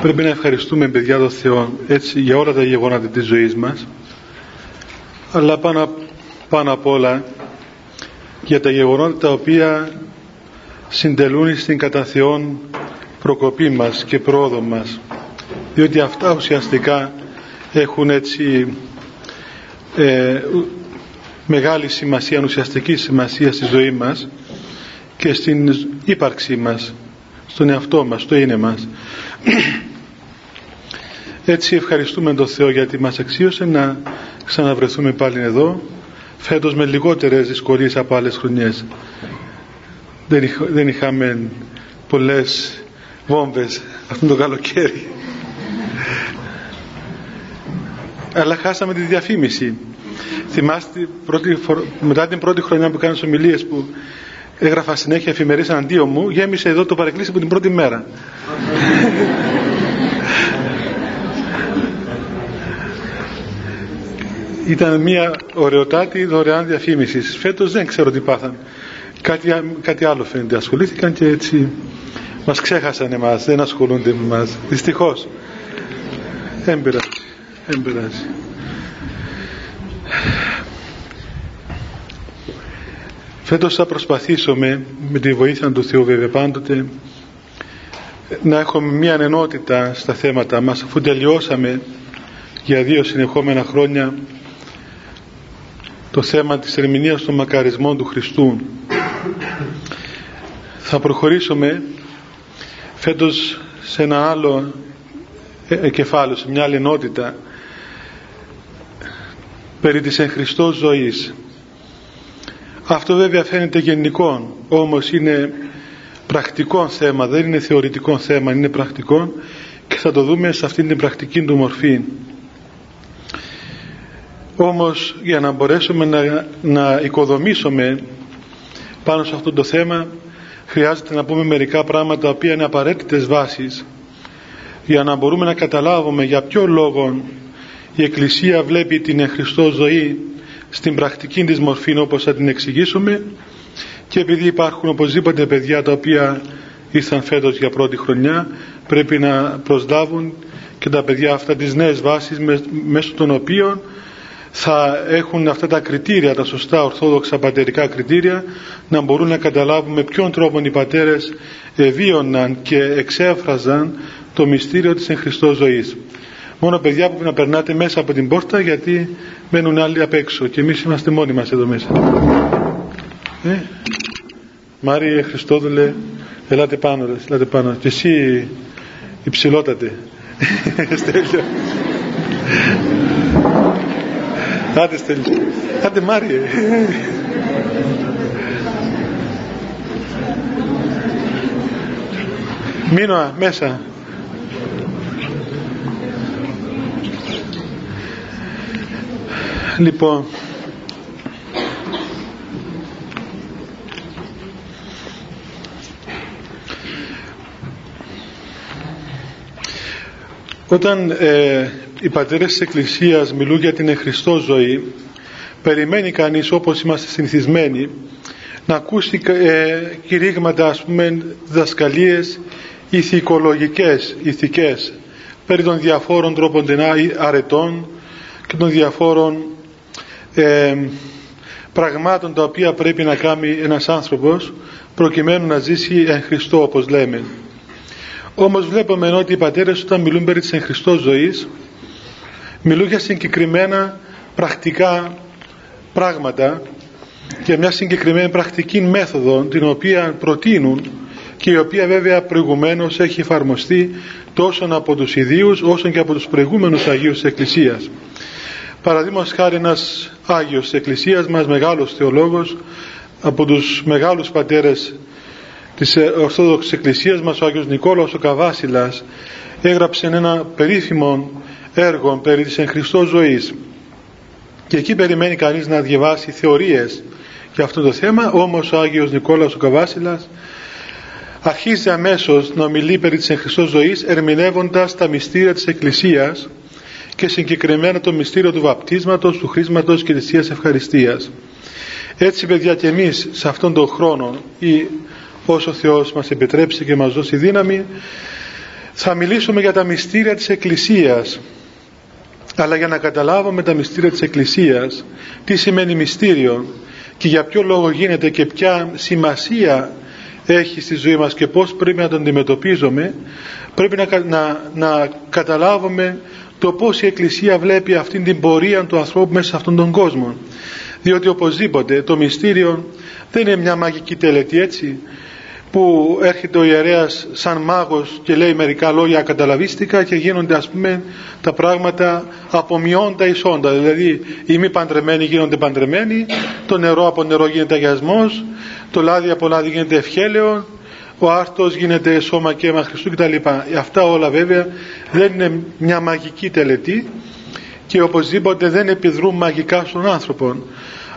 Πρέπει να ευχαριστούμε παιδιά τον Θεό έτσι για όλα τα γεγονότα της ζωής μας. Αλλά πάνω, πάνω απ' όλα για τα γεγονότα τα οποία συντελούν στην κατά Θεόν προκοπή μας και πρόοδο μας. Διότι αυτά ουσιαστικά έχουν έτσι ε, μεγάλη σημασία, ουσιαστική σημασία στη ζωή μας και στην ύπαρξή μας στον εαυτό μας, στο είναι μας έτσι ευχαριστούμε τον Θεό γιατί μας αξίωσε να ξαναβρεθούμε πάλι εδώ φέτος με λιγότερες δυσκολίες από άλλες χρονιές. Δεν, δεν είχαμε πολλές βόμβες αυτό το καλοκαίρι. Αλλά χάσαμε τη διαφήμιση. Θυμάστε πρώτη, μετά την πρώτη χρονιά που κάνεις ομιλίες που έγραφα συνέχεια εφημερίες αντίο μου γέμισε εδώ το παρεκκλήσι από την πρώτη μέρα. Ήταν μια ωραιοτάτη δωρεάν διαφήμισης. Φέτος δεν ξέρω τι πάθαν. Κάτι, κάτι άλλο φαίνεται. Ασχολήθηκαν και έτσι μας ξέχασαν εμάς. Δεν ασχολούνται με εμάς. Δυστυχώς. Δεν πειράζει Φέτος θα προσπαθήσουμε με τη βοήθεια του Θεού βέβαια πάντοτε να έχουμε μια ενότητα στα θέματα μας. Αφού τελειώσαμε για δύο συνεχόμενα χρόνια το θέμα της ερμηνείας των μακαρισμών του Χριστού θα προχωρήσουμε φέτος σε ένα άλλο ε, κεφάλαιο, σε μια άλλη ενότητα περί της εν Χριστώς ζωής αυτό βέβαια φαίνεται γενικό όμως είναι πρακτικό θέμα δεν είναι θεωρητικό θέμα είναι πρακτικό και θα το δούμε σε αυτήν την πρακτική του μορφή. Όμως για να μπορέσουμε να, να οικοδομήσουμε πάνω σε αυτό το θέμα χρειάζεται να πούμε μερικά πράγματα τα οποία είναι απαραίτητες βάσεις για να μπορούμε να καταλάβουμε για ποιο λόγο η Εκκλησία βλέπει την Χριστό ζωή στην πρακτική της μορφή όπως θα την εξηγήσουμε και επειδή υπάρχουν οπωσδήποτε παιδιά τα οποία ήρθαν φέτος για πρώτη χρονιά πρέπει να προσλάβουν και τα παιδιά αυτά τις νέες βάσεις μέσω των οποίων θα έχουν αυτά τα κριτήρια, τα σωστά ορθόδοξα πατερικά κριτήρια να μπορούν να καταλάβουν με ποιον τρόπο οι πατέρες βίωναν και εξέφραζαν το μυστήριο της εν Χριστώ ζωής. Μόνο παιδιά που να περνάτε μέσα από την πόρτα γιατί μένουν άλλοι απ' έξω και εμείς είμαστε μόνοι μας εδώ μέσα. Ε, Μάριε Χριστόδουλε, ελάτε πάνω, ελάτε πάνω. Και εσύ υψηλότατε. Στέλιο. Άντε Στέλιο. Άντε Μάριε. Μείνω μέσα. Λοιπόν, όταν ε, οι πατέρες της Εκκλησίας μιλούν για την Χριστό ζωή περιμένει κανείς όπως είμαστε συνηθισμένοι να ακούσει ε, κηρύγματα ας πούμε δασκαλίες ηθικολογικές, ηθικές περί των διαφόρων τρόπων αρετών και των διαφόρων ε, πραγμάτων τα οποία πρέπει να κάνει ένας άνθρωπος προκειμένου να ζήσει εν Χριστώ όπως λέμε. Όμως βλέπουμε ότι οι πατέρες όταν μιλούν περί της εν Χριστώ ζωής μιλούν για συγκεκριμένα πρακτικά πράγματα και μια συγκεκριμένη πρακτική μέθοδο την οποία προτείνουν και η οποία βέβαια προηγουμένως έχει εφαρμοστεί τόσο από τους ιδίους όσο και από τους προηγούμενους Αγίους της Εκκλησίας. Παραδείγματος χάρη ένας Άγιος της Εκκλησίας μας, μεγάλος θεολόγος, από τους μεγάλους πατέρες της Ορθόδοξης Εκκλησίας μας, ο Άγιος Νικόλαος ο Καβάσιλας, έγραψε ένα περίφημο έργο περί της εν Χριστώ ζωής. Και εκεί περιμένει κανείς να διαβάσει θεωρίες για αυτό το θέμα, όμως ο Άγιος Νικόλαος ο Καβάσιλας αρχίζει αμέσως να ομιλεί περί της εν Χριστώ ζωής ερμηνεύοντας τα μυστήρια της Εκκλησίας και συγκεκριμένα το μυστήριο του βαπτίσματος, του χρήσματος και της Θείας Ευχαριστίας. Έτσι παιδιά και εμείς σε αυτόν τον χρόνο ή όσο ο Θεός μας επιτρέψει και μας δώσει δύναμη θα μιλήσουμε για τα μυστήρια της Εκκλησίας αλλά για να καταλάβουμε τα μυστήρια της Εκκλησίας τι σημαίνει μυστήριο και για ποιο λόγο γίνεται και ποια σημασία έχει στη ζωή μας και πώς πρέπει να τον αντιμετωπίζουμε πρέπει να, να, να καταλάβουμε το πώς η Εκκλησία βλέπει αυτήν την πορεία του ανθρώπου μέσα σε αυτόν τον κόσμο. Διότι οπωσδήποτε το μυστήριο δεν είναι μια μαγική τελετή έτσι που έρχεται ο ιερέας σαν μάγος και λέει μερικά λόγια καταλαβίστικα και γίνονται ας πούμε τα πράγματα απομειώντα ισόντα δηλαδή οι μη παντρεμένοι γίνονται παντρεμένοι το νερό από νερό γίνεται αγιασμός το λάδι από λάδι γίνεται ευχέλαιο ο άρτος γίνεται σώμα και αίμα Χριστού κτλ. Αυτά όλα βέβαια δεν είναι μια μαγική τελετή και οπωσδήποτε δεν επιδρούν μαγικά στον άνθρωπο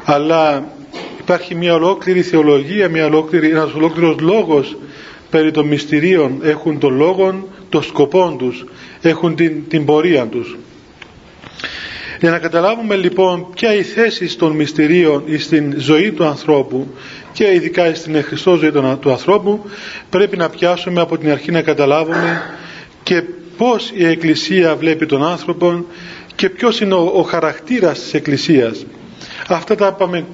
αλλά υπάρχει μια ολόκληρη θεολογία, μια ολόκληρη, ένας ολόκληρος λόγος περί των μυστηρίων έχουν τον λόγο, το σκοπό τους, έχουν την, την πορεία τους. Για να καταλάβουμε λοιπόν ποια η θέση των μυστηρίων στην ζωή του ανθρώπου και ειδικά στην Χριστό ζωή του ανθρώπου πρέπει να πιάσουμε από την αρχή να καταλάβουμε και πώς η Εκκλησία βλέπει τον άνθρωπο και ποιος είναι ο, ο χαρακτήρας της Εκκλησίας. Αυτά τα είπαμε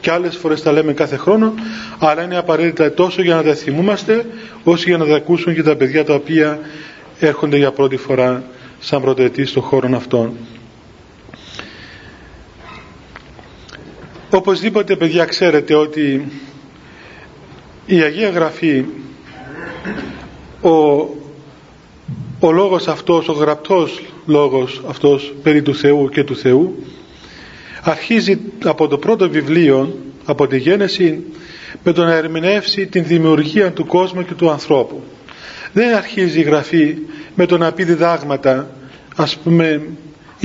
και άλλες φορές τα λέμε κάθε χρόνο αλλά είναι απαραίτητα τόσο για να τα θυμούμαστε όσο για να τα ακούσουν και τα παιδιά τα οποία έρχονται για πρώτη φορά σαν πρωτοετής στον χώρο αυτόν. Οπωσδήποτε παιδιά ξέρετε ότι η Αγία Γραφή ο, ο λόγος αυτός, ο γραπτός λόγος αυτός περί του Θεού και του Θεού αρχίζει από το πρώτο βιβλίο από τη Γένεση με το να ερμηνεύσει την δημιουργία του κόσμου και του ανθρώπου. Δεν αρχίζει η γραφή με το να πει διδάγματα ας πούμε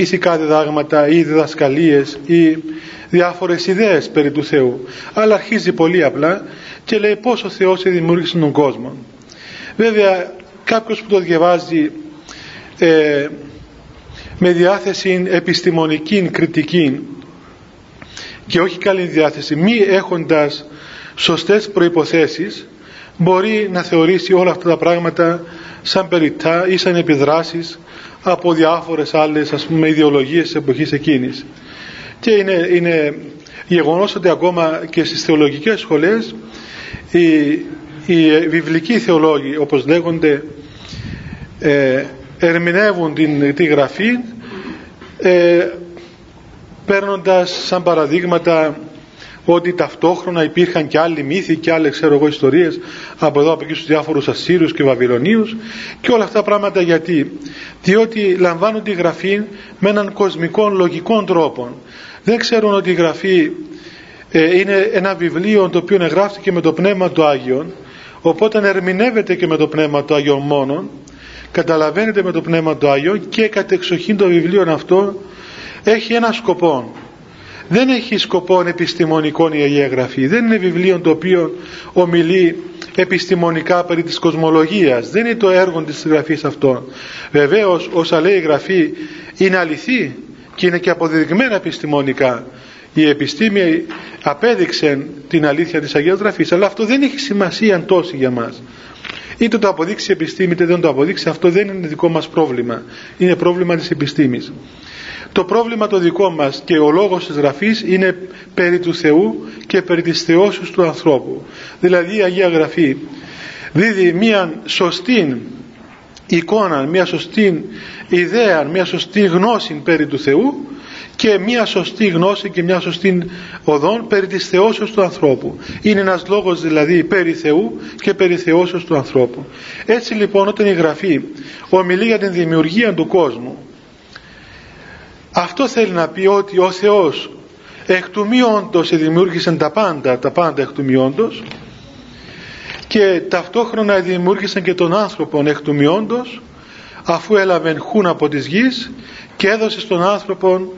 ηθικά διδάγματα ή διδασκαλίες ή διάφορες ιδέες περί του Θεού. Αλλά αρχίζει πολύ απλά και λέει πως ο Θεός δημιούργησε τον κόσμο. Βέβαια κάποιος που το διαβάζει ε, με διάθεση επιστημονική κριτική και όχι καλή διάθεση μη έχοντας σωστές προϋποθέσεις μπορεί να θεωρήσει όλα αυτά τα πράγματα σαν περιττά ή σαν επιδράσεις από διάφορες άλλες ας πούμε ιδεολογίες της εποχής εκείνης. Και είναι, είναι γεγονός ότι ακόμα και στις θεολογικές σχολές οι, οι βιβλικοί θεολόγοι όπως λέγονται ε, ερμηνεύουν την, τη γραφή ε, παίρνοντας σαν παραδείγματα ότι ταυτόχρονα υπήρχαν και άλλοι μύθοι και άλλες ξέρω εγώ ιστορίες από εδώ από εκεί στους διάφορους Ασσύριους και Βαβυλωνίους και όλα αυτά πράγματα γιατί. Διότι λαμβάνουν τη γραφή με έναν κοσμικό λογικό τρόπο δεν ξέρουν ότι η γραφή ε, είναι ένα βιβλίο το οποίο εγγράφτηκε με το Πνεύμα του Άγιον οπότε ερμηνεύεται και με το Πνεύμα του Άγιον μόνον καταλαβαίνετε με το Πνεύμα του Άγιον και κατεξοχήν το βιβλίο αυτό έχει ένα σκοπό δεν έχει σκοπό επιστημονικό η Αγία Γραφή δεν είναι βιβλίο το οποίο ομιλεί επιστημονικά περί της κοσμολογίας. Δεν είναι το έργο της γραφής αυτό βεβαίως όσα λέει η Γραφή είναι αληθή και είναι και αποδεδειγμένα επιστημονικά. Η επιστήμη απέδειξε την αλήθεια της Αγίας Γραφής αλλά αυτό δεν έχει σημασία τόση για μας. Είτε το αποδείξει η επιστήμη είτε δεν το αποδείξει αυτό δεν είναι δικό μας πρόβλημα. Είναι πρόβλημα της επιστήμης το πρόβλημα το δικό μας και ο λόγος της Γραφής είναι περί του Θεού και περί της θεώσεως του ανθρώπου δηλαδή η Αγία Γραφή δίδει μια σωστή εικόνα, μια σωστή ιδέα, μια σωστή γνώση περί του Θεού και μια σωστή γνώση και μια σωστή οδόν περί της θεώσεως του ανθρώπου. Είναι ένας λόγος δηλαδή περί Θεού και περί θεώσεως του ανθρώπου. Έτσι λοιπόν όταν η Γραφή ομιλεί για την δημιουργία του κόσμου αυτό θέλει να πει ότι ο Θεός εκ του μη όντως δημιούργησε τα πάντα, τα πάντα εκ του μη όντως, και ταυτόχρονα δημιούργησαν και τον άνθρωπο εκ του μειόντος αφού έλαβε χούν από της γης και έδωσε στον άνθρωπο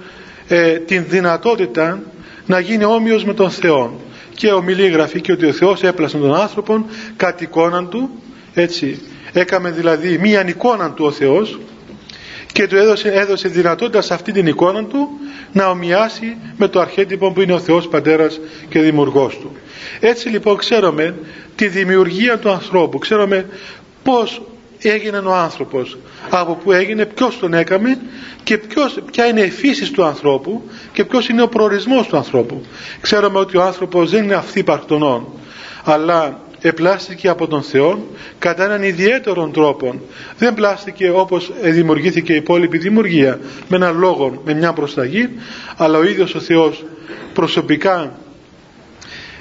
ε, την δυνατότητα να γίνει όμοιος με τον Θεό. Και ομιλεί η Γραφή και ότι ο Θεός έπλασε τον άνθρωπο κατ' εικόνα του έτσι. Έκαμε δηλαδή μία εικόνα του ο Θεός και του έδωσε, έδωσε δυνατότητα σε αυτή την εικόνα του να ομοιάσει με το αρχέτυπο που είναι ο Θεός Πατέρας και Δημιουργός του. Έτσι λοιπόν ξέρουμε τη δημιουργία του ανθρώπου, ξέρουμε πώς έγινε ο άνθρωπος από που έγινε ποιος τον έκαμε και ποιος, ποια είναι η φύση του ανθρώπου και ποιος είναι ο προορισμός του ανθρώπου ξέρουμε ότι ο άνθρωπος δεν είναι αυθύπαρκτονών αλλά επλάστηκε από τον Θεό κατά έναν ιδιαίτερο τρόπο δεν πλάστηκε όπως δημιουργήθηκε η υπόλοιπη δημιουργία με έναν λόγο, με μια προσταγή αλλά ο ίδιος ο Θεός προσωπικά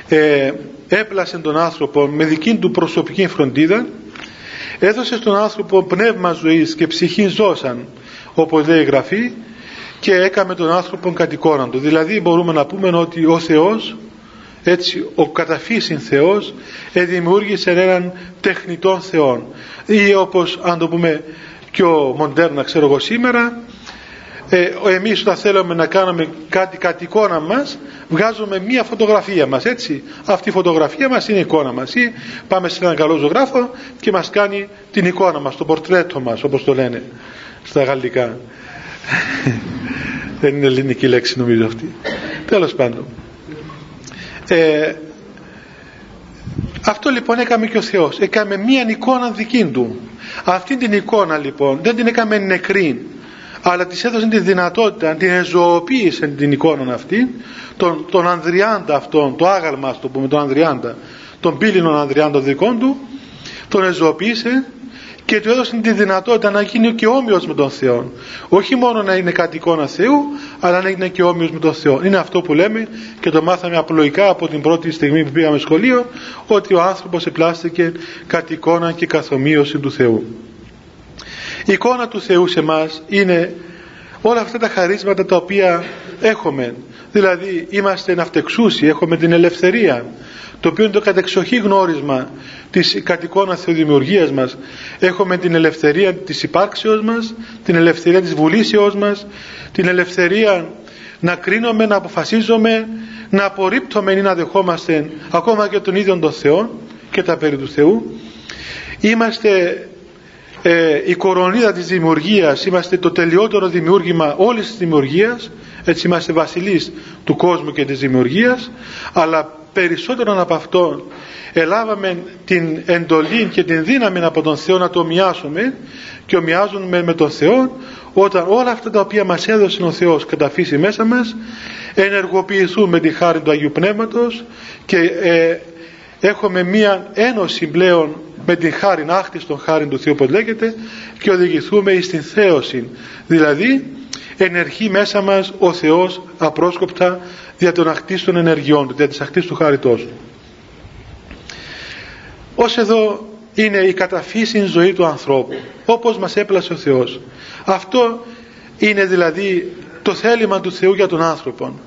ε, έπλασε τον άνθρωπο με δική του προσωπική φροντίδα έδωσε στον άνθρωπο πνεύμα ζωής και ψυχή ζώσαν όπως λέει η Γραφή και έκαμε τον άνθρωπο κατ' εικόνα του. Δηλαδή μπορούμε να πούμε ότι ο Θεός έτσι ο καταφύσιν Θεός δημιούργησε έναν τεχνητό Θεό ή όπως αν το πούμε πιο μοντέρνα ξέρω εγώ σήμερα ε, εμείς όταν θέλουμε να κάνουμε κάτι κάτι εικόνα μας βγάζουμε μία φωτογραφία μας έτσι. Αυτή η φωτογραφία μας είναι η εικόνα μας. Ή πάμε σε έναν καλό ζωγράφο και μας κάνει την εικόνα μας το πορτρέτο μας όπως το λένε στα γαλλικά. Δεν είναι ελληνική λέξη νομίζω αυτή. Τέλος πάντων ε, αυτό λοιπόν έκαμε και ο Θεός. Έκαμε μία εικόνα δική του. Αυτή την εικόνα λοιπόν δεν την έκαμε νεκρή αλλά της έδωσε τη δυνατότητα την ζωοποίησε την εικόνα αυτή τον, τον Ανδριάντα αυτόν το άγαλμα το πούμε τον Ανδριάντα τον πύληνο Ανδριάντα δικών του τον εζωοποίησε και του έδωσε τη δυνατότητα να γίνει και όμοιος με τον Θεό. Όχι μόνο να είναι κάτι εικόνα Θεού αλλά να είναι και όμοιος με τον Θεό. Είναι αυτό που λέμε και το μάθαμε απλοϊκά από την πρώτη στιγμή που πήγαμε σχολείο ότι ο άνθρωπος επλάστηκε κατ' εικόνα και καθομοίωση του Θεού. Η εικόνα του Θεού σε μας είναι όλα αυτά τα χαρίσματα τα οποία έχουμε. Δηλαδή είμαστε ναυτεξούσιοι έχουμε την ελευθερία το οποίο είναι το κατεξοχή γνώρισμα της κατοικώνα θεοδημιουργίας μας. Έχουμε την ελευθερία της υπάρξεως μας την ελευθερία της βουλήσεώς μας την ελευθερία να κρίνουμε, να αποφασίζουμε να απορρίπτουμε ή να δεχόμαστε ακόμα και τον ίδιο τον Θεό και τα περί του Θεού. Είμαστε ε, η κορονίδα της δημιουργίας είμαστε το τελειότερο δημιούργημα όλης της δημιουργίας. Έτσι είμαστε βασιλείς του κόσμου και της δημιουργίας. Αλλά περισσότερο από αυτό ελάβαμε την εντολή και την δύναμη από τον Θεό να το ομοιάσουμε και ομοιάζουμε με τον Θεό όταν όλα αυτά τα οποία μας έδωσε ο Θεός καταφύσει μέσα μας ενεργοποιηθούν με τη χάρη του Αγίου Πνεύματος και ε, έχουμε μία ένωση πλέον με την χάρη άκτιστον χάρη του Θεού όπως λέγεται και οδηγηθούμε στην θέωση. Δηλαδή ενεργεί μέσα μας ο Θεός απρόσκοπτα δια των ακτίστων ενεργειών του, δια της ακτίστου χάριτός του. Ως εδώ είναι η καταφύσιν ζωή του ανθρώπου, όπως μας έπλασε ο Θεός. Αυτό είναι δηλαδή το θέλημα του Θεού για τον άνθρωπο.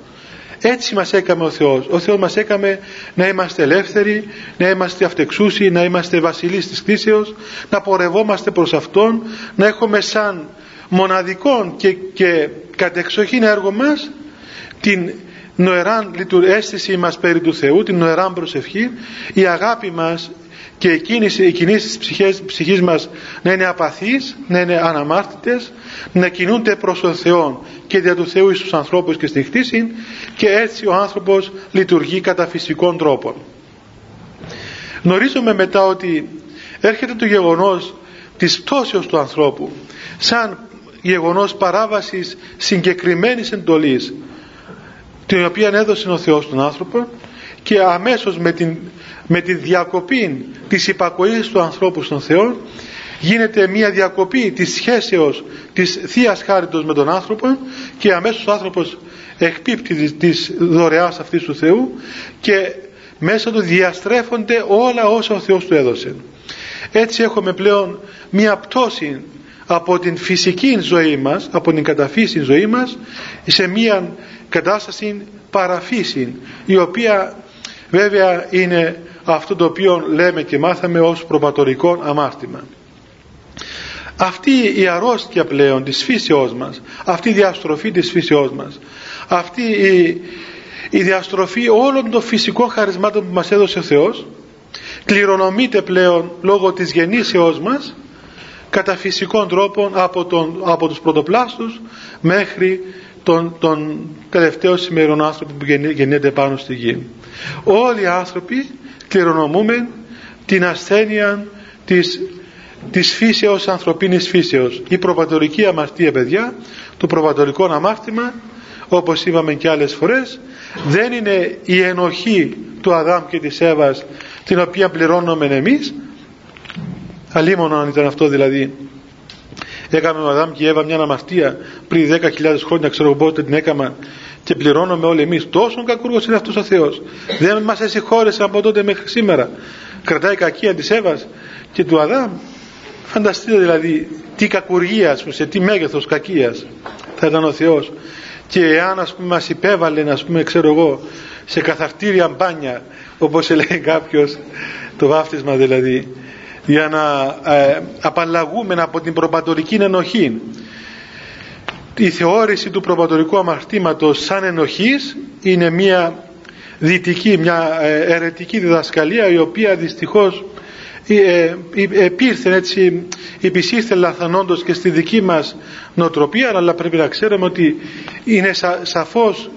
Έτσι μας έκαμε ο Θεός. Ο Θεός μας έκαμε να είμαστε ελεύθεροι, να είμαστε αυτεξούσιοι, να είμαστε βασιλείς της κτήσεως, να πορευόμαστε προς Αυτόν, να έχουμε σαν μοναδικό και, και κατεξοχήν έργο μας την νοεράν αίσθηση μας περί του Θεού, την νοεράν προσευχή, η αγάπη μας και οι κινήσεις της ψυχής, ψυχής μας να είναι απαθείς, να είναι αναμάρτητες, να κινούνται προς τον Θεό και δια του Θεού στους ανθρώπους και στη χτίση και έτσι ο άνθρωπος λειτουργεί κατά φυσικών τρόπων. Γνωρίζουμε μετά ότι έρχεται το γεγονός της πτώσεως του ανθρώπου σαν γεγονός παράβασης συγκεκριμένης εντολής την οποία έδωσε ο Θεός στον άνθρωπο και αμέσως με, την, με τη διακοπή της υπακοής του ανθρώπου στον Θεό γίνεται μια διακοπή της σχέσεως της Θείας Χάριτος με τον άνθρωπο και αμέσως ο άνθρωπος εκπίπτει της, της δωρεάς αυτής του Θεού και μέσα του διαστρέφονται όλα όσα ο Θεός του έδωσε. Έτσι έχουμε πλέον μια πτώση από την φυσική ζωή μας, από την καταφύση ζωή μας σε μια κατάσταση παραφύση η οποία βέβαια είναι αυτό το οποίο λέμε και μάθαμε ως προπατορικό αμάρτημα. Αυτή η αρρώστια πλέον της φύσεώς μας, αυτή η διαστροφή της φύσεώς μας, αυτή η, η διαστροφή όλων των φυσικών χαρισμάτων που μας έδωσε ο Θεός κληρονομείται πλέον λόγω της γεννήσεώς μας κατά φυσικών τρόπων από, τον, από τους πρωτοπλάστους μέχρι τον, τον τελευταίο σημερινό άνθρωπο που γεννιέται πάνω στη γη. Όλοι οι άνθρωποι κληρονομούμε την ασθένεια της της φύσεως ανθρωπίνης φύσεως η προπατορική αμαρτία παιδιά το προπατορικό αμάρτημα όπως είπαμε και άλλες φορές δεν είναι η ενοχή του Αδάμ και της Εύας την οποία πληρώνουμε εμείς αλίμονο αν ήταν αυτό δηλαδή. Έκαμε ο Αδάμ και η Εύα μια αμαρτία πριν 10.000 χρόνια ξέρω πότε την έκαμα και πληρώνουμε όλοι εμείς. Τόσο κακούργος είναι αυτός ο Θεός. Δεν μας εσυγχώρεσε από τότε μέχρι σήμερα. Κρατάει κακία της Εύας και του Αδάμ. Φανταστείτε δηλαδή τι κακουργία σε τι μέγεθος κακίας θα ήταν ο Θεός. Και εάν ας πούμε μας υπέβαλε ας πούμε ξέρω εγώ σε καθαρτήρια μπάνια όπως έλεγε κάποιος το βάφτισμα δηλαδή για να ε, απαλλαγούμε από την προπατορική ενοχή. Η θεώρηση του προπατορικού αμαρτήματος σαν ενοχής είναι μια δυτική, μια ε, ερετική διδασκαλία η οποία δυστυχώς ε, επήρθε έτσι υπησύρθε λαθανόντως και στη δική μας νοοτροπία αλλά πρέπει να ξέρουμε ότι είναι σα, σαφώς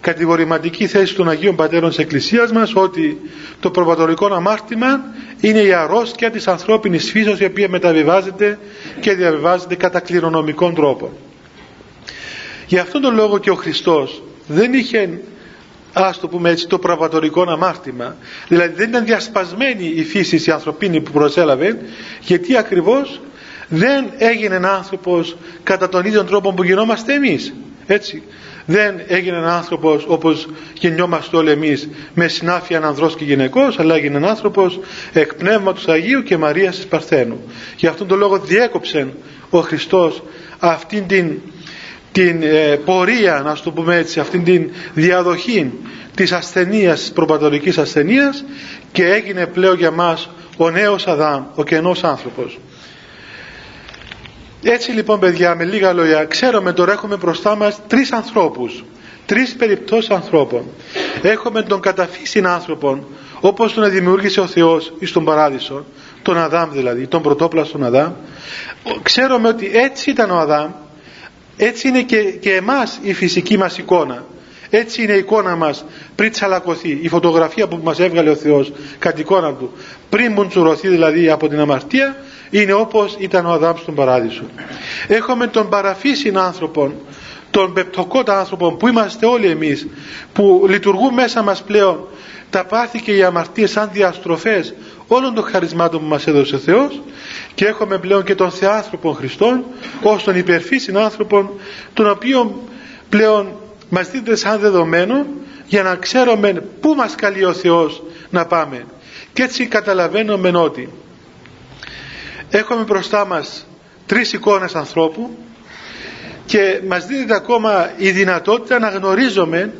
κατηγορηματική θέση των Αγίων Πατέρων της Εκκλησίας μας ότι το προπατορικό αμάρτημα είναι η αρρώστια της ανθρώπινης φύσης η οποία μεταβιβάζεται και διαβιβάζεται κατά κληρονομικών τρόπο. Γι' αυτόν τον λόγο και ο Χριστός δεν είχε ας το πούμε έτσι το προπατορικό αμάρτημα. Δηλαδή δεν ήταν διασπασμένη η φύση η ανθρωπίνη που προσέλαβε γιατί ακριβώς δεν έγινε άνθρωπος κατά τον ίδιο τρόπο που γινόμαστε εμείς. Έτσι δεν έγινε ένα άνθρωπος όπως γεννιόμαστε όλοι εμείς με συνάφεια ανδρός και γυναικός αλλά έγινε ένα άνθρωπος εκ πνεύματος Αγίου και Μαρίας της Παρθένου. Γι' αυτόν τον λόγο διέκοψε ο Χριστός αυτήν την, την ε, πορεία να το πούμε έτσι αυτήν την διαδοχή της ασθενείας της προπατορικής ασθενείας και έγινε πλέον για μας ο νέος Αδάμ ο κενός άνθρωπος έτσι λοιπόν παιδιά με λίγα λόγια ξέρουμε τώρα έχουμε μπροστά μας τρεις ανθρώπους. Τρεις περιπτώσεις ανθρώπων. Έχουμε τον καταφύσιν άνθρωπον όπως τον δημιούργησε ο Θεός στον παράδεισο τον Αδάμ δηλαδή τον πρωτόπλαστον Αδάμ. Ξέρουμε ότι έτσι ήταν ο Αδάμ έτσι είναι και, και εμάς η φυσική μας εικόνα. Έτσι είναι η εικόνα μας πριν τσαλακωθεί η φωτογραφία που μας έβγαλε ο Θεός κατ' εικόνα του. Πριν μπουντζουρωθεί δηλαδή από την αμαρτία είναι όπως ήταν ο Αδάμς στον παράδεισο. Έχουμε τον παραφύσιν άνθρωπο τον πεπτοκότα άνθρωπο που είμαστε όλοι εμείς που λειτουργούν μέσα μας πλέον τα πάθη και οι αμαρτίες σαν διαστροφές όλων των χαρισμάτων που μας έδωσε ο Θεός και έχουμε πλέον και τον Θεάνθρωπο Χριστόν ως τον υπερφύσιν άνθρωπο τον οποίο πλέον μας δίνεται σαν δεδομένο για να ξέρουμε πού μας καλεί ο Θεός να πάμε. Και έτσι καταλαβαίνουμε ότι έχουμε μπροστά μας τρεις εικόνες ανθρώπου και μας δίνεται ακόμα η δυνατότητα να γνωρίζουμε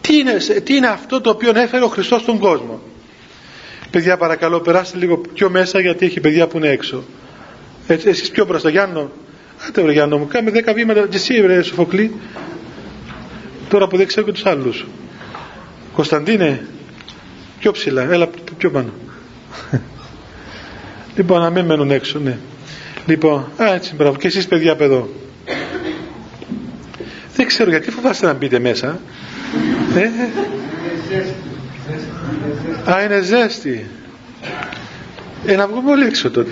τι είναι, τι είναι αυτό το οποίο έφερε ο Χριστός στον κόσμο. Παιδιά παρακαλώ περάστε λίγο πιο μέσα γιατί έχει παιδιά που είναι έξω. Έτσι, εσείς πιο μπροστά. Γιάννο Άτε βρε Γιάννο μου κάμε δέκα βήματα. Και εσύ βρε Σοφοκλή τώρα που δεν ξέρω και τους άλλους. Κωνσταντίνε πιο ψηλά έλα πιο πάνω Λοιπόν, να μην μένουν έξω, ναι. Λοιπόν, α, έτσι, μπράβο. Και εσείς παιδιά παιδό. Δεν ξέρω γιατί φοβάστε να μπείτε μέσα. Ε, α, είναι ζέστη. Ε, να βγούμε όλοι έξω τότε.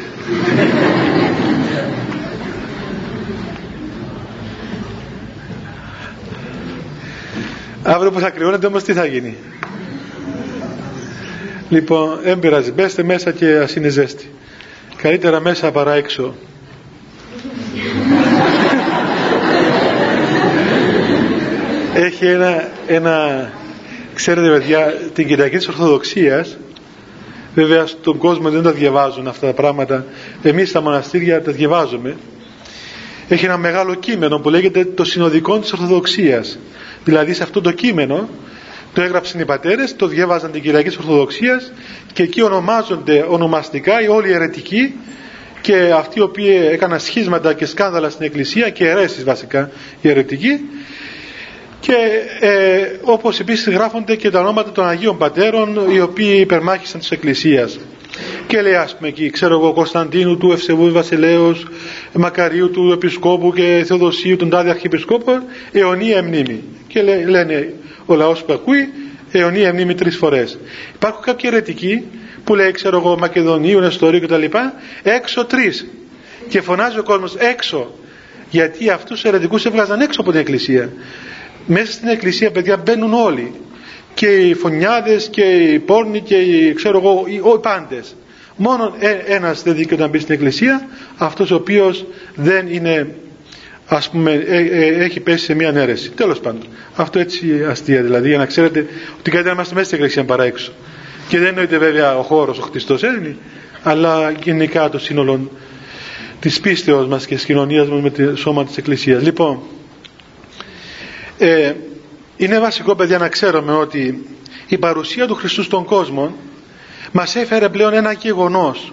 Αύριο που θα κρυώνετε όμως τι θα γίνει; Λοιπόν, έμπειραζε. Μπέστε μέσα και ας είναι ζέστη καλύτερα μέσα παρά έξω. Έχει ένα, ένα ξέρετε παιδιά την Κυριακή της Ορθοδοξίας βέβαια στον κόσμο δεν τα διαβάζουν αυτά τα πράγματα. Εμείς στα μοναστήρια τα διαβάζουμε. Έχει ένα μεγάλο κείμενο που λέγεται το συνοδικό της Ορθοδοξίας δηλαδή σε αυτό το κείμενο το έγραψαν οι πατέρες, το διέβαζαν την Κυριακή της Ορθοδοξίας και εκεί ονομάζονται ονομαστικά οι όλοι οι αιρετικοί και αυτοί οι οποίοι έκαναν σχίσματα και σκάνδαλα στην Εκκλησία και αιρέσεις βασικά οι αιρετικοί. Και ε, όπως επίσης γράφονται και τα ονόματα των Αγίων Πατέρων οι οποίοι υπερμάχησαν της Εκκλησίας. Και λέει ας πούμε εκεί ξέρω εγώ Κωνσταντίνου του Ευσεβού Βασιλέως Μακαρίου του Επισκόπου και Θεοδοσίου των τάδε Αρχιεπισκόπων αιωνία μνήμη και λένε ο λαός που ακούει αιωνία μνήμη τρεις φορές υπάρχουν κάποιοι αιρετικοί που λέει ξέρω εγώ Μακεδονίου, Νεστορίου κτλ. Έξω τρεις. Και φωνάζει ο κόσμος έξω. Γιατί αυτούς τους ερετικούς έβγαζαν έξω από την εκκλησία. Μέσα στην εκκλησία παιδιά μπαίνουν όλοι. Και οι φωνιάδες και οι πόρνοι και οι ξέρω εγώ οι, οι πάντες. Μόνο ε, ένας δεν δίκαιο να μπει στην εκκλησία, αυτός ο οποίος δεν είναι ας πούμε ε, ε, έχει πέσει σε μια ανέρεση. Τέλος πάντων. Αυτό έτσι αστεία δηλαδή για να ξέρετε ότι καλύτερα να είμαστε μέσα στην εκκλησία παρά έξω. Και δεν εννοείται βέβαια ο χώρος, ο χτιστός είναι, αλλά γενικά το σύνολο της πίστεως μας και της κοινωνίας μας με το σώμα της Εκκλησίας. Λοιπόν, ε, είναι βασικό παιδιά να ξέρουμε ότι η παρουσία του Χριστού στον κόσμο μας έφερε πλέον ένα γεγονός.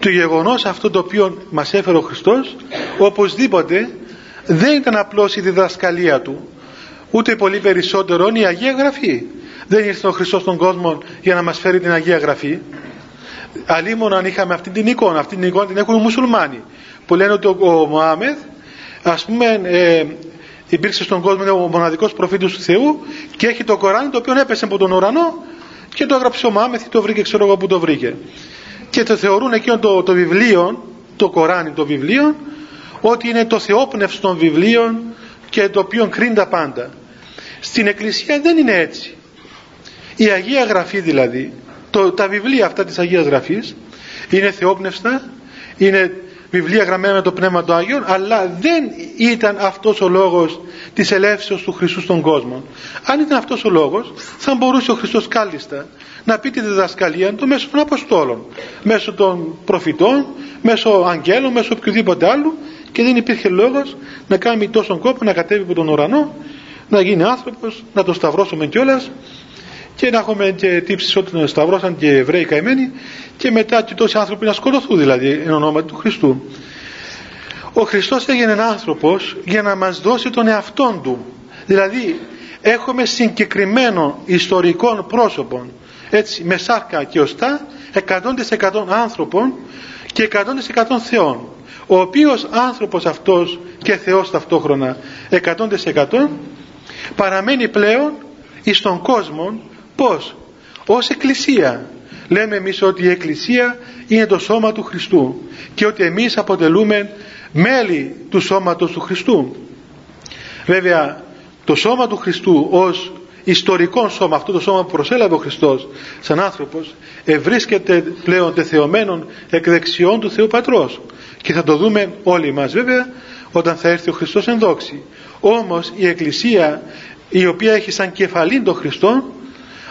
Το γεγονός αυτό το οποίο μας έφερε ο Χριστός οπωσδήποτε δεν ήταν απλώς η διδασκαλία του ούτε πολύ περισσότερο η Αγία Γραφή. Δεν ήρθε ο Χριστός στον κόσμο για να μας φέρει την Αγία Γραφή. Αλλήμον αν είχαμε αυτή την εικόνα, αυτή την εικόνα την έχουν οι μουσουλμάνοι που λένε ότι ο, ο Μωάμεθ ας πούμε ε, υπήρξε στον κόσμο ο μοναδικός προφήτης του Θεού και έχει το Κοράνι το οποίο έπεσε από τον ουρανό και το έγραψε ο Μωάμεθ το βρήκε ξέρω εγώ που το βρήκε και το θεωρούν εκείνο το, το βιβλίο το Κοράνι το βιβλίο ότι είναι το θεόπνευστο των βιβλίων και το οποίο κρίνει τα πάντα. Στην Εκκλησία δεν είναι έτσι. Η Αγία Γραφή δηλαδή το, τα βιβλία αυτά της Αγίας Γραφής είναι θεόπνευστα είναι βιβλία γραμμένα με το Πνεύμα του Άγιον αλλά δεν ήταν αυτός ο λόγος της ελεύσεως του Χριστού στον κόσμο. Αν ήταν αυτός ο λόγος θα μπορούσε ο Χριστός κάλλιστα να πει τη διδασκαλία του μέσω των Αποστόλων μέσω των προφητών μέσω αγγέλων, μέσω οποιοδήποτε άλλου και δεν υπήρχε λόγος να κάνει τόσο κόπο να κατέβει από τον ουρανό να γίνει άνθρωπος, να το σταυρώσουμε κιόλας και να έχουμε και τύψεις ότι τον σταυρώσαν και Εβραίοι καημένοι και μετά και τόσοι άνθρωποι να σκοτωθούν δηλαδή εν ονόματι του Χριστού. Ο Χριστός έγινε άνθρωπος για να μας δώσει τον εαυτόν του. Δηλαδή έχουμε συγκεκριμένο ιστορικών πρόσωπων έτσι με σάρκα και οστά 100% άνθρωπον και 100% θεών ο οποίος άνθρωπος αυτός και Θεός ταυτόχρονα 100% παραμένει πλέον εις τον κόσμο πως ως εκκλησία. Λέμε εμείς ότι η εκκλησία είναι το σώμα του Χριστού και ότι εμείς αποτελούμε μέλη του σώματος του Χριστού. Βέβαια το σώμα του Χριστού ως ιστορικό σώμα αυτό το σώμα που προσέλαβε ο Χριστός σαν άνθρωπος ευρίσκεται πλέον τεθεωμένον εκ δεξιών του Θεού Πατρός. Και θα το δούμε όλοι μας βέβαια όταν θα έρθει ο Χριστός εν δόξη. Όμως η Εκκλησία η οποία έχει σαν κεφαλήν τον Χριστό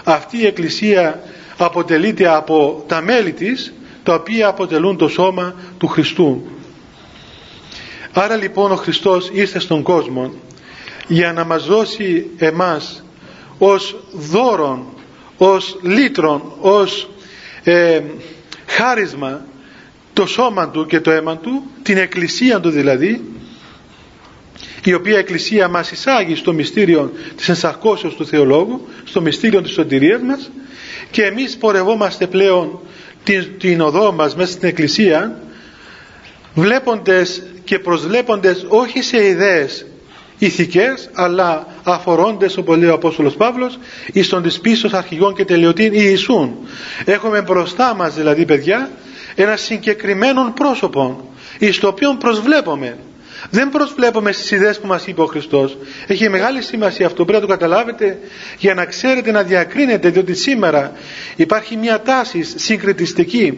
αυτή η Εκκλησία αποτελείται από τα μέλη της τα οποία αποτελούν το σώμα του Χριστού. Άρα λοιπόν ο Χριστός ήρθε στον κόσμο για να μας δώσει εμάς ως δώρον ως λύτρον ως ε, χάρισμα το σώμα του και το αίμα του την εκκλησία του δηλαδή η οποία εκκλησία μας εισάγει στο μυστήριο της ενσαρκώσεως του Θεολόγου στο μυστήριο της σωτηρίας μας και εμείς πορευόμαστε πλέον την, την οδό μας μέσα στην εκκλησία βλέποντες και προσβλέποντες όχι σε ιδέες ηθικές αλλά αφορώντες όπως λέει ο Απόστολος Παύλος εις των της πίσω αρχηγών και τελειωτήν Ιησούν. Έχουμε μπροστά μας δηλαδή παιδιά ένα συγκεκριμένο πρόσωπο εις το οποίο προσβλέπουμε δεν προσβλέπουμε στις ιδέες που μας είπε ο Χριστός. Έχει μεγάλη σημασία αυτό. Πρέπει να το καταλάβετε για να ξέρετε να διακρίνετε διότι σήμερα υπάρχει μια τάση συγκριτιστική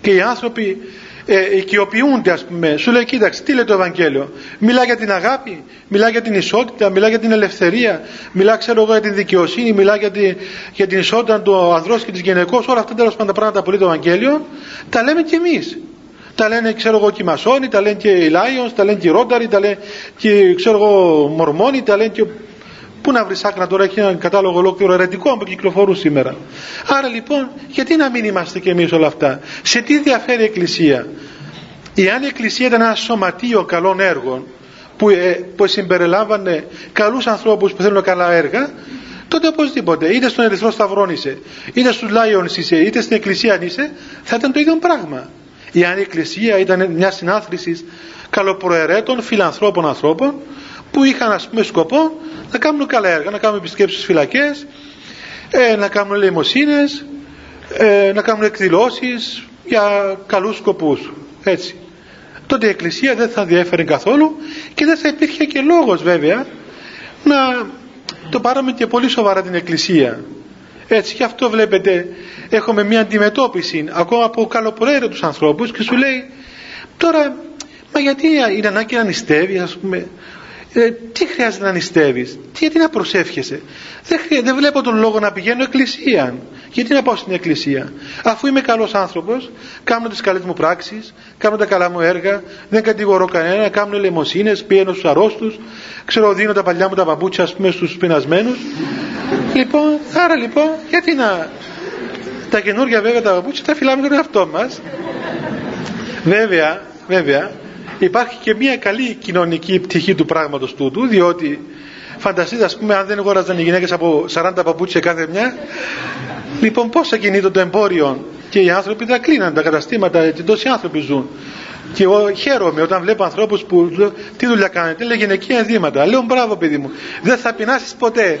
και οι άνθρωποι ε, οικειοποιούνται ας πούμε. Σου λέει κοίταξε τι λέει το Ευαγγέλιο. Μιλά για την αγάπη μιλά για την ισότητα μιλά για την ελευθερία μιλά ξέρω εγώ για την δικαιοσύνη μιλά για, τη, για την ισότητα του ανδρός και της γυναικός όλα αυτά τέλος πάντων τα πράγματα που λέει το Ευαγγέλιο τα λέμε κι εμείς τα λένε ξέρω εγώ και οι Μασόνοι, τα λένε και οι Lions, τα λένε και οι Ρόνταροι, τα λένε και ξέρω εγώ Μορμόνοι, τα λένε και Πού να βρεις άκρα τώρα, έχει έναν κατάλογο ολόκληρο ερετικό που κυκλοφορούν σήμερα. Άρα λοιπόν, γιατί να μην είμαστε κι εμείς όλα αυτά; Σε τι διαφέρει η Εκκλησία; Εάν η Εκκλησία ήταν ένα σωματείο καλών έργων που, ε, που συμπεριλάμβανε καλούς ανθρώπους που θέλουν καλά έργα, τότε οπωσδήποτε, είτε στον Ερυθρό Σταυρό είσαι, είτε στους Λάιονς είσαι, είτε στην Εκκλησία είσαι, θα ήταν το ίδιο πράγμα. Εάν η Εκκλησία ήταν μια συνάθρηση καλοπροαιρέτων, φιλανθρώπων ανθρώπων, που είχαν ας πούμε σκοπό να κάνουν καλά έργα, να κάνουν επισκέψεις φυλακές, ε, να κάνουν ελεημοσύνες, ε, να κάνουν εκδηλώσεις για καλούς σκοπούς έτσι. Τότε η Εκκλησία δεν θα διέφερε καθόλου και δεν θα υπήρχε και λόγος βέβαια να το πάρουμε και πολύ σοβαρά την Εκκλησία έτσι και αυτό βλέπετε έχουμε μια αντιμετώπιση ακόμα από τους ανθρώπους και σου λέει τώρα μα γιατί είναι ανάγκη να νηστεύει ας πούμε; Ε, τι χρειάζεται να νηστεύεις; Γιατί να προσεύχεσαι; Δεν, δεν βλέπω τον λόγο να πηγαίνω εκκλησία γιατί να πάω στην εκκλησία; Αφού είμαι καλός άνθρωπος κάνω τις καλές μου πράξεις κάνω τα καλά μου έργα δεν κατηγορώ κανένα κάνω ελεμοσύνες πηγαίνω στους αρρώστους ξέρω δίνω τα παλιά μου τα παπούτσια ας πούμε στους πεινασμένους. Λοιπόν άρα λοιπόν γιατί να τα καινούργια βέβαια τα παπούτσια τα φυλάμε τον εαυτό μας. Βέβαια βέβαια υπάρχει και μια καλή κοινωνική πτυχή του πράγματος τούτου διότι φανταστείτε ας πούμε αν δεν αγόραζαν οι γυναίκες από 40 παπούτσια κάθε μια λοιπόν πώς θα κινείται το εμπόριο και οι άνθρωποι τα κλείναν τα καταστήματα και τόσοι άνθρωποι ζουν και εγώ χαίρομαι όταν βλέπω ανθρώπους που τι δουλειά κάνετε, λέει γυναικεία ενδύματα. Λέω μπράβο παιδί μου, δεν θα πεινάσεις ποτέ.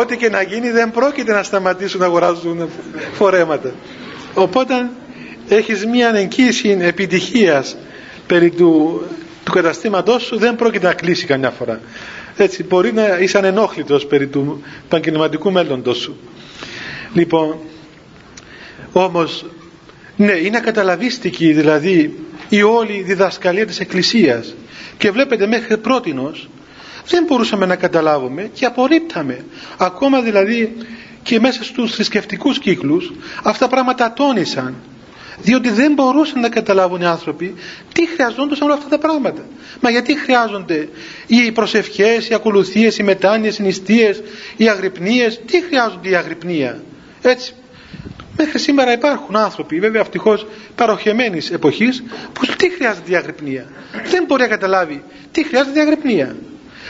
Ό,τι και να γίνει δεν πρόκειται να σταματήσουν να αγοράζουν φορέματα. Οπότε έχεις μια εγγύηση επιτυχίας περί του, του καταστήματός σου δεν πρόκειται να κλείσει καμιά φορά. Έτσι μπορεί να είσαι ανενόχλητος περί του επαγγελματικού μέλλοντος σου. Λοιπόν, όμως, ναι, είναι ακαταλαβίστικη δηλαδή η όλη διδασκαλία της Εκκλησίας και βλέπετε μέχρι πρότινος δεν μπορούσαμε να καταλάβουμε και απορρίπταμε. Ακόμα δηλαδή και μέσα στους θρησκευτικούς κύκλους αυτά πράγματα τόνισαν διότι δεν μπορούσαν να καταλάβουν οι άνθρωποι τι χρειαζόντουσαν όλα αυτά τα πράγματα. Μα γιατί χρειάζονται οι προσευχές, οι ακολουθίες, οι μετάνοιες, οι νηστείες, οι αγρυπνίες, τι χρειάζονται οι αγρυπνία. Έτσι. Μέχρι σήμερα υπάρχουν άνθρωποι, βέβαια ευτυχώς παροχεμένης εποχής, που τι χρειάζεται η αγρυπνία. Δεν μπορεί να καταλάβει τι χρειάζεται η αγρυπνία.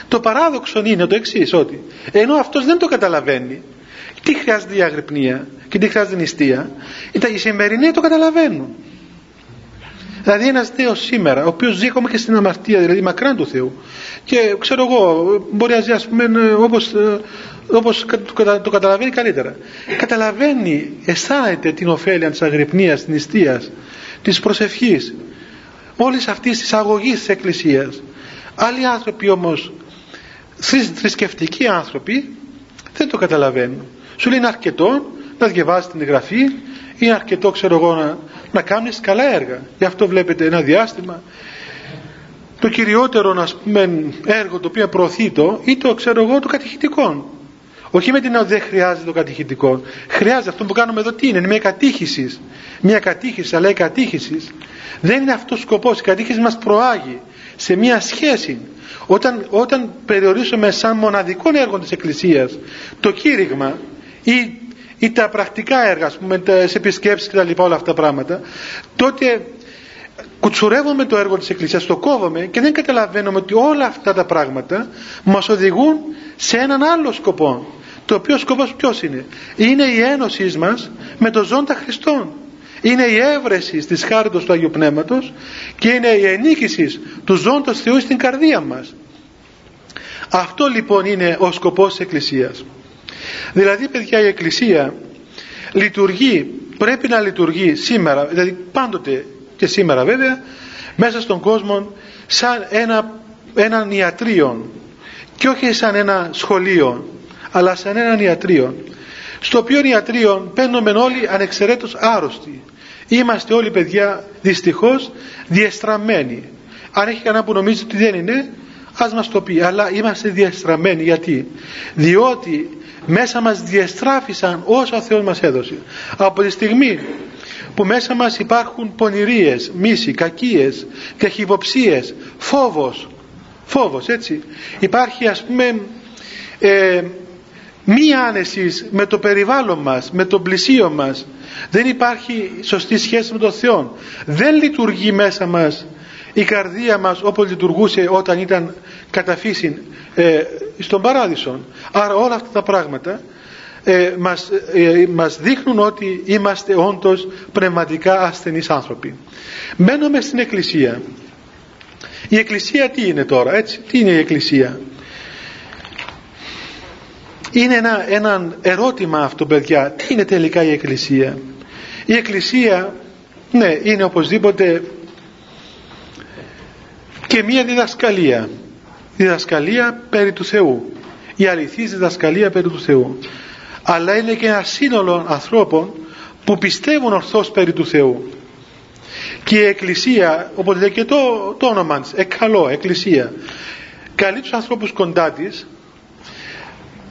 Το παράδοξο είναι το εξής, ότι ενώ αυτός δεν το καταλαβαίνει, τι χρειάζεται η αγρυπνία και τι χρειάζεται η νηστεία, οι σημερινοί το καταλαβαίνουν. Δηλαδή ένας νέο σήμερα, ο οποίος ζει ακόμα και στην αμαρτία, δηλαδή μακράν του Θεού. Και ξέρω εγώ, μπορεί να ζει ας πούμε όπως όπως το καταλαβαίνει καλύτερα. Καταλαβαίνει, αισθάνεται την ωφέλεια της αγρυπνίας, της νηστείας, της προσευχής, όλης αυτής της αγωγής της Εκκλησίας. Άλλοι άνθρωποι όμως, θρησκευτικοί άνθρωποι, δεν το καταλαβαίνουν. Σου λέει είναι αρκετό να διαβάζει την γραφή, είναι αρκετό ξέρω εγώ να, να κάνεις καλά έργα. Γι' αυτό βλέπετε ένα διάστημα το κυριότερο ας πούμε, έργο το οποίο προωθεί το ή το ξέρω εγώ το κατηχητικό όχι με την ότι δεν χρειάζεται το κατηχητικό. Χρειάζεται αυτό που κάνουμε εδώ τι είναι, είναι μια κατήχησης. Μια κατήχηση, αλλά η κατήχησης δεν είναι αυτός ο σκοπός. Η κατήχηση μας προάγει σε μια σχέση. Όταν, όταν περιορίσουμε σαν μοναδικό έργο της Εκκλησίας το κήρυγμα ή, ή τα πρακτικά έργα, ας πούμε, τις επισκέψεις και τα λοιπά όλα αυτά τα πράγματα, τότε κουτσουρεύουμε το έργο της Εκκλησίας, το κόβουμε και δεν καταλαβαίνουμε ότι όλα αυτά τα πράγματα μας οδηγούν σε έναν άλλο σκοπό το οποίο σκοπός ποιος είναι; Είναι η ένωση μας με το ζώντα Χριστόν είναι η έβρεση της χάριτος του Αγίου Πνεύματος και είναι η ενίκηση του ζώντος Θεού στην καρδία μας. Αυτό λοιπόν είναι ο σκοπός της Εκκλησίας δηλαδή παιδιά η Εκκλησία λειτουργεί πρέπει να λειτουργεί σήμερα δηλαδή πάντοτε και σήμερα βέβαια μέσα στον κόσμο σαν ένα, έναν ιατρείο και όχι σαν ένα σχολείο αλλά σαν έναν ιατρείο στο οποίο ιατρείο παίρνουμε όλοι ανεξαιρέτως άρρωστοι. Είμαστε όλοι παιδιά δυστυχώς διεστραμμένοι. Αν έχει κανένα που νομίζει ότι δεν είναι ας μας το πει αλλά είμαστε διεστραμμένοι γιατί; Διότι μέσα μας διεστράφησαν όσα ο Θεός μας έδωσε από τη στιγμή που μέσα μας υπάρχουν πονηρίες, μίση, κακίες, καχυποψίες, φόβος φόβος έτσι υπάρχει ας πούμε ε, μη άνεσης με το περιβάλλον μας, με το πλησίο μας. Δεν υπάρχει σωστή σχέση με τον Θεό. Δεν λειτουργεί μέσα μας η καρδία μας όπως λειτουργούσε όταν ήταν κατά φύση ε, στον παράδεισο. Άρα όλα αυτά τα πράγματα ε, μας, ε, μας δείχνουν ότι είμαστε όντως πνευματικά ασθενείς άνθρωποι. Μένουμε στην Εκκλησία. Η Εκκλησία τι είναι τώρα, έτσι, τι είναι η Εκκλησία; είναι ένα, ένα ερώτημα αυτό παιδιά τι είναι τελικά η Εκκλησία; Η Εκκλησία ναι είναι οπωσδήποτε και μία διδασκαλία. Διδασκαλία περί του Θεού. Η αληθής διδασκαλία περί του Θεού. Αλλά είναι και ένα σύνολο ανθρώπων που πιστεύουν ορθώς περί του Θεού. Και η Εκκλησία όπως λέει και το, το όνομα της εκκαλώ Εκκλησία καλεί τους ανθρώπους κοντά της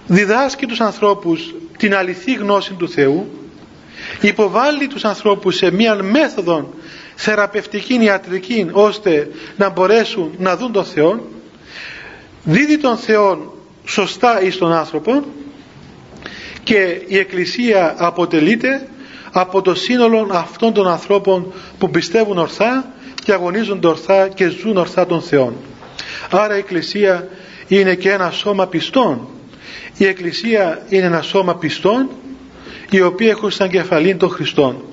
διδάσκει τους ανθρώπους την αληθή γνώση του Θεού υποβάλλει τους ανθρώπους σε μία μέθοδο θεραπευτική ιατρική ώστε να μπορέσουν να δουν τον Θεό δίδει τον Θεό σωστά εις τον άνθρωπο και η Εκκλησία αποτελείται από το σύνολο αυτών των ανθρώπων που πιστεύουν ορθά και αγωνίζονται ορθά και ζουν ορθά τον Θεό. Άρα η Εκκλησία είναι και ένα σώμα πιστών. Η Εκκλησία είναι ένα σώμα πιστών οι οποίοι έχουν σαν κεφαλήν των Χριστών.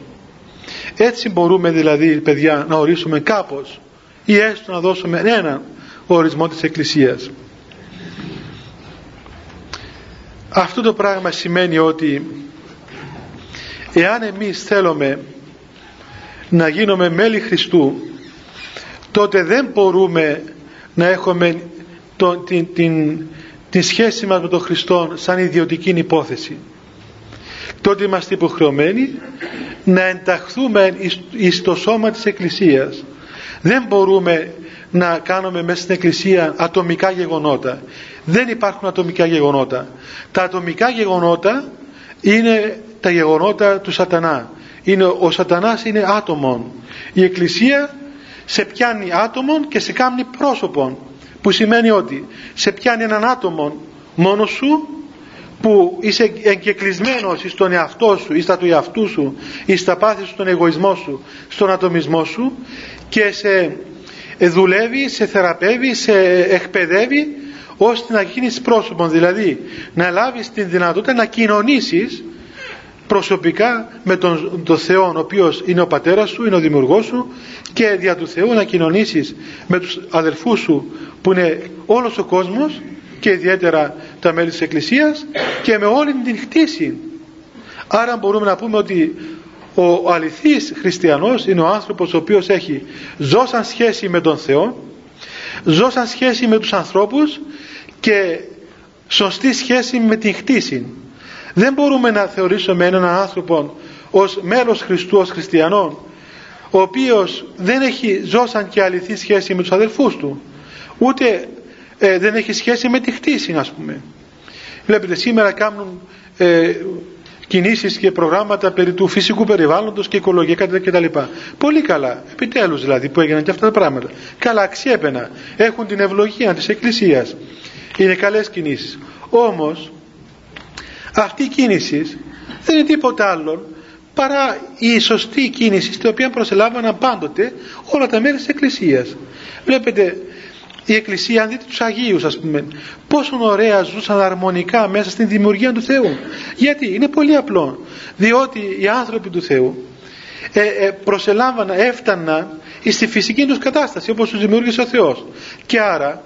Έτσι μπορούμε δηλαδή παιδιά να ορίσουμε κάπως ή έστω να δώσουμε έναν ορισμό της Εκκλησίας. Αυτό το πράγμα σημαίνει ότι εάν εμείς θέλουμε να γίνουμε μέλη Χριστού τότε δεν μπορούμε να έχουμε το, την, την, την σχέση μας με τον Χριστό σαν ιδιωτική υπόθεση τότε είμαστε υποχρεωμένοι να ενταχθούμε εις το σώμα της Εκκλησίας. Δεν μπορούμε να κάνουμε μέσα στην Εκκλησία ατομικά γεγονότα. Δεν υπάρχουν ατομικά γεγονότα. Τα ατομικά γεγονότα είναι τα γεγονότα του σατανά. Είναι, ο σατανάς είναι άτομον. Η Εκκλησία σε πιάνει άτομον και σε κάνει πρόσωπον που σημαίνει ότι σε πιάνει έναν άτομο μόνος σου που είσαι εγκεκλεισμένος στον εαυτό σου ή στα του εαυτού σου ή στα πάθη σου, στον εγωισμό σου, στον ατομισμό σου και σε δουλεύει, σε θεραπεύει, σε εκπαιδεύει ώστε να γίνεις πρόσωπο δηλαδή να λάβεις την δυνατότητα να κοινωνήσεις προσωπικά με τον, τον Θεό ο οποίος είναι ο πατέρας σου, είναι ο δημιουργός σου και δια του Θεού να κοινωνήσεις με τους αδελφούς σου που είναι όλος ο κόσμος και ιδιαίτερα τα μέλη της Εκκλησίας και με όλη την χτίση. Άρα μπορούμε να πούμε ότι ο αληθής χριστιανός είναι ο άνθρωπος ο οποίος έχει ζώσαν σχέση με τον Θεό ζώσαν σχέση με τους ανθρώπους και σωστή σχέση με την χτίση. Δεν μπορούμε να θεωρήσουμε έναν άνθρωπο ως μέλος Χριστού, ως χριστιανόν ο οποίος δεν έχει ζώσαν και αληθή σχέση με τους αδελφούς του ούτε ε, δεν έχει σχέση με τη χτίση ας πούμε βλέπετε σήμερα κάνουν ε, κινήσεις και προγράμματα περί του φυσικού περιβάλλοντος και οικολογικά κτλ. Πολύ καλά, επιτέλους δηλαδή που έγιναν και αυτά τα πράγματα. Καλά αξιέπαινα, έχουν την ευλογία της Εκκλησίας. Είναι καλές κινήσεις. Όμως αυτή η κίνηση δεν είναι τίποτα άλλο παρά η σωστή κίνηση στην οποία προσελάβαναν πάντοτε όλα τα μέρη της Εκκλησίας. Βλέπετε η Εκκλησία, αν δείτε τους Αγίους ας πούμε, πόσο ωραία ζούσαν αρμονικά μέσα στην δημιουργία του Θεού. Γιατί, είναι πολύ απλό. Διότι οι άνθρωποι του Θεού ε, ε, προσελάμβαναν, έφταναν στη φυσική τους κατάσταση όπως τους δημιούργησε ο Θεός. Και άρα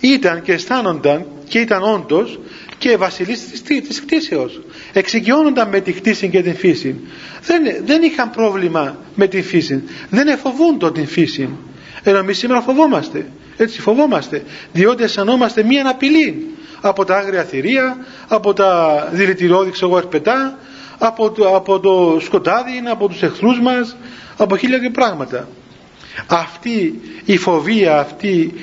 ήταν και αισθάνονταν και ήταν όντως και βασιλείς της, της κτήσεως. Εξοικειώνονταν με τη κτήση και την φύση. Δεν, δεν είχαν πρόβλημα με την φύση. Δεν εφοβούνται την φύση. Ενώ εμείς σήμερα φοβόμαστε. Έτσι φοβόμαστε. Διότι αισθανόμαστε μία απειλή από τα άγρια θηρία, από τα δηλητηριώδη ξέρω ερπετά, από το, από το σκοτάδι, από τους εχθρούς μας, από χίλια και πράγματα. Αυτή η φοβία, αυτή